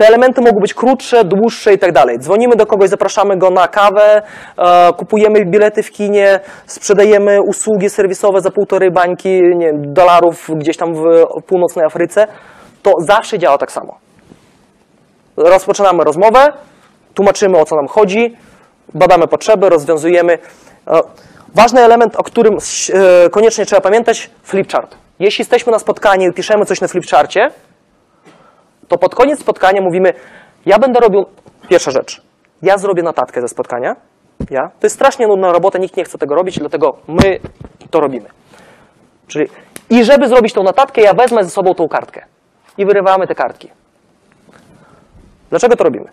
Te elementy mogą być krótsze, dłuższe i tak dalej. Dzwonimy do kogoś, zapraszamy go na kawę, e, kupujemy bilety w kinie, sprzedajemy usługi serwisowe za półtorej bańki nie dolarów gdzieś tam w północnej Afryce. To zawsze działa tak samo. Rozpoczynamy rozmowę, tłumaczymy o co nam chodzi, badamy potrzeby, rozwiązujemy. E, Ważny element, o którym e, koniecznie trzeba pamiętać, flipchart. Jeśli jesteśmy na spotkaniu i piszemy coś na flipcharcie, to pod koniec spotkania mówimy, ja będę robił, pierwsza rzecz, ja zrobię notatkę ze spotkania, ja. To jest strasznie nudna robota, nikt nie chce tego robić, dlatego my to robimy. Czyli, I żeby zrobić tą notatkę, ja wezmę ze sobą tą kartkę i wyrywamy te kartki. Dlaczego to robimy?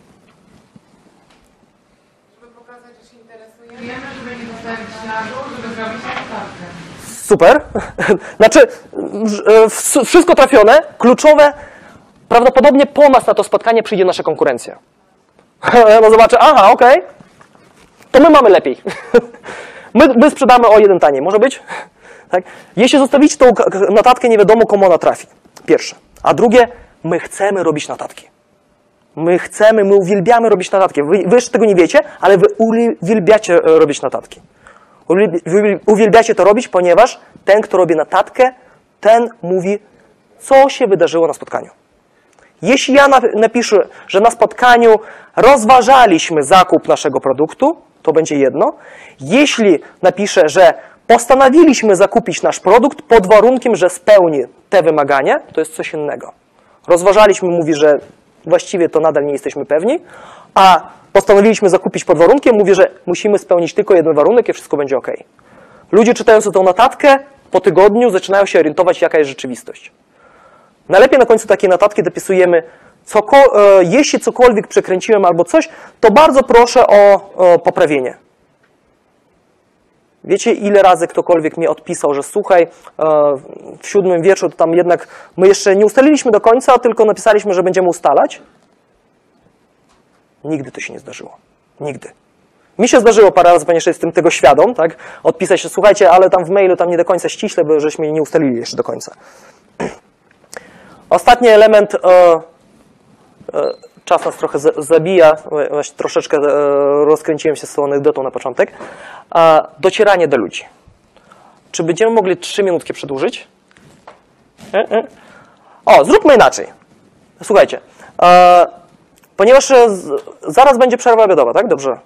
Żeby pokazać, że się interesujemy. Wiemy, żeby nie zostawić śladu, żeby zrobić notatkę. Super. [LAUGHS] Znaczy, wszystko trafione, kluczowe. Prawdopodobnie po nas na to spotkanie przyjdzie nasza konkurencja. [LAUGHS] No zobaczę, aha, okej, to my mamy lepiej. [LAUGHS] My, my sprzedamy o jeden taniej, może być? [LAUGHS] Tak? Jeśli zostawicie tą notatkę, nie wiadomo komu ona trafi. Pierwsze. A drugie, my chcemy robić notatki. My chcemy, my uwielbiamy robić notatki. Wy, wy jeszcze tego nie wiecie, ale wy uwielbiacie e, robić notatki. Uwielbiacie to robić, ponieważ ten, kto robi notatkę, ten mówi, co się wydarzyło na spotkaniu. Jeśli ja nap- napiszę, że na spotkaniu rozważaliśmy zakup naszego produktu, to będzie jedno. Jeśli napiszę, że postanowiliśmy zakupić nasz produkt pod warunkiem, że spełni te wymagania, to jest coś innego. Rozważaliśmy mówi, że właściwie to nadal nie jesteśmy pewni, a postanowiliśmy zakupić pod warunkiem, mówi, że musimy spełnić tylko jeden warunek i wszystko będzie ok. Ludzie czytając tą notatkę po tygodniu zaczynają się orientować, jaka jest rzeczywistość. Najlepiej na końcu takiej notatki dopisujemy, e, jeśli cokolwiek przekręciłem albo coś, to bardzo proszę o, o poprawienie. Wiecie, ile razy ktokolwiek mi odpisał, że słuchaj, e, w siódmym wieczu to tam jednak my jeszcze nie ustaliliśmy do końca, tylko napisaliśmy, że będziemy ustalać? Nigdy to się nie zdarzyło. Nigdy. Mi się zdarzyło parę razy, ponieważ jestem tego świadom, tak? Odpisać się, słuchajcie, ale tam w mailu tam nie do końca ściśle, bo żeśmy nie ustalili jeszcze do końca. Ostatni element, e, e, czas nas trochę za- zabija, właśnie troszeczkę e, rozkręciłem się z tą anegdotą na początek. Docieranie do ludzi. Czy będziemy mogli trzy minutki przedłużyć? E, e. O, zróbmy inaczej. Słuchajcie, ponieważ zaraz będzie przerwa obiadowa, tak? Dobrze.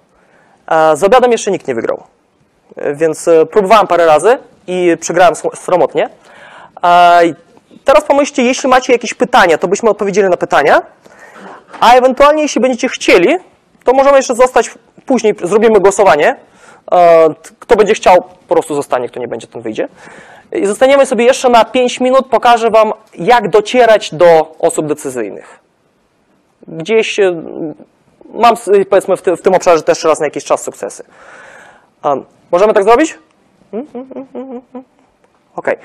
Z obiadem jeszcze nikt nie wygrał. Więc próbowałem parę razy i przegrałem sromotnie. E, Teraz pomyślcie, jeśli macie jakieś pytania, to byśmy odpowiedzieli na pytania, a ewentualnie jeśli będziecie chcieli, to możemy jeszcze zostać później, zrobimy głosowanie E, Kto będzie chciał, po prostu zostanie, kto nie będzie, ten wyjdzie. I zostaniemy sobie jeszcze na 5 minut, pokażę Wam, jak docierać do osób decyzyjnych. Gdzieś e, mam, powiedzmy, w, ty, w tym obszarze też raz na jakiś czas sukcesy. Um, możemy tak zrobić? Okej. E,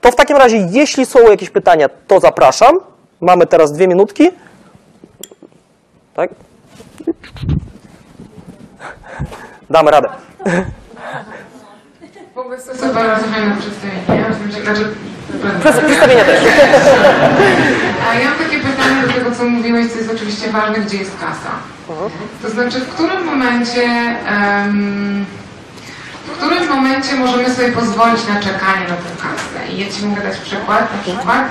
To w takim razie, jeśli są jakieś pytania, to zapraszam. Mamy teraz dwie minutki. Tak? Damy radę. W ogóle to bardzo fajne przedstawienie. Znaczy, Przedstawienie też. A ja mam takie pytanie do tego, co mówiłeś, co jest oczywiście ważne, gdzie jest kasa. To znaczy, w którym momencie, em, w którym momencie możemy sobie pozwolić na czekanie na tę kasę? I ja Ci mogę dać przykład, na przykład.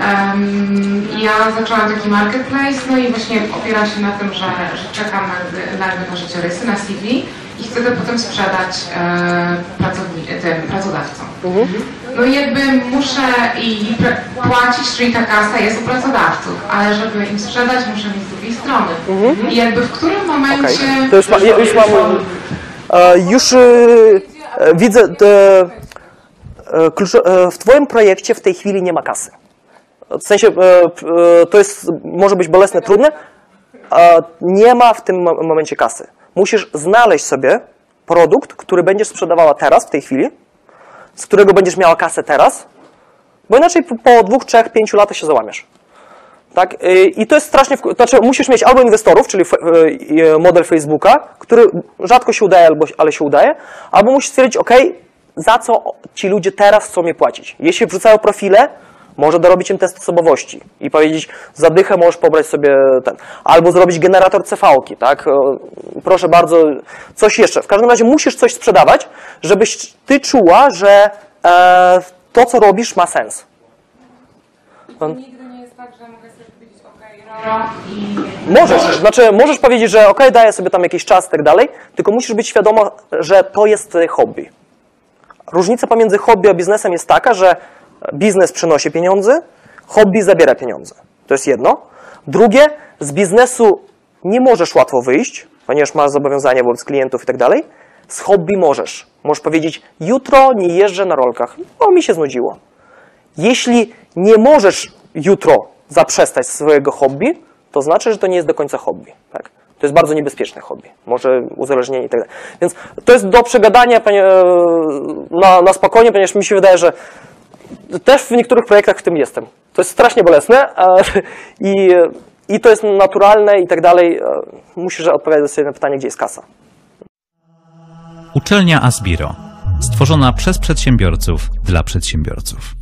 em, ja zaczęłam taki marketplace, no i właśnie opiera się na tym, że, że czekam na, na, na życiorysy, na CV i chcę to potem sprzedać e, tym pracodawcom. No i jakby muszę i płacić, czyli ta kasa jest u pracodawców, ale żeby im sprzedać, muszę mieć z drugiej strony. I jakby w którym momencie... Okej. To już, ma, już mam. Już e, e, widzę. e, e, w Twoim projekcie w tej chwili nie ma kasy. W sensie to jest, może być bolesne, trudne. Nie ma w tym mo- momencie kasy. Musisz znaleźć sobie produkt, który będziesz sprzedawała teraz, w tej chwili, z którego będziesz miała kasę teraz, bo inaczej po dwóch, trzech, pięciu latach się załamiesz. Tak? Y, I to jest strasznie. wku- Znaczy, musisz mieć albo inwestorów, czyli y, y, model Facebooka, który rzadko się udaje, albo, ale się udaje, albo musisz stwierdzić, OK, za co ci ludzie teraz chcą mnie płacić. Jeśli wrzucają profile, może dorobić im test osobowości i powiedzieć, za dychę możesz pobrać sobie ten. Albo zrobić generator CV-ki, tak? Proszę bardzo, coś jeszcze. W każdym razie musisz coś sprzedawać, żebyś ty czuła, że e, to, co robisz, ma sens nie jest tak, że mogę sobie powiedzieć, okej, rok i... Możesz, znaczy możesz powiedzieć, że ok, daję sobie tam jakiś czas i tak dalej, tylko musisz być świadoma, że to jest e, hobby. Różnica pomiędzy hobby a biznesem jest taka, że biznes przynosi pieniądze, hobby zabiera pieniądze. To jest jedno. Drugie, z biznesu nie możesz łatwo wyjść, ponieważ masz zobowiązania wobec klientów i tak dalej. Z hobby możesz. Możesz powiedzieć, jutro nie jeżdżę na rolkach, bo mi się znudziło. Jeśli nie możesz jutro zaprzestać swojego hobby, to znaczy, że to nie jest do końca hobby. Tak? To jest bardzo niebezpieczne hobby. Może uzależnienie i tak dalej. Więc to jest do przegadania e, na, na spokojnie, ponieważ mi się wydaje, że też w niektórych projektach w tym jestem. To jest strasznie bolesne [LAUGHS] i, i to jest naturalne i tak dalej. E, Musisz odpowiadać sobie na pytanie, gdzie jest kasa. Uczelnia Asbiro. Stworzona przez przedsiębiorców dla przedsiębiorców.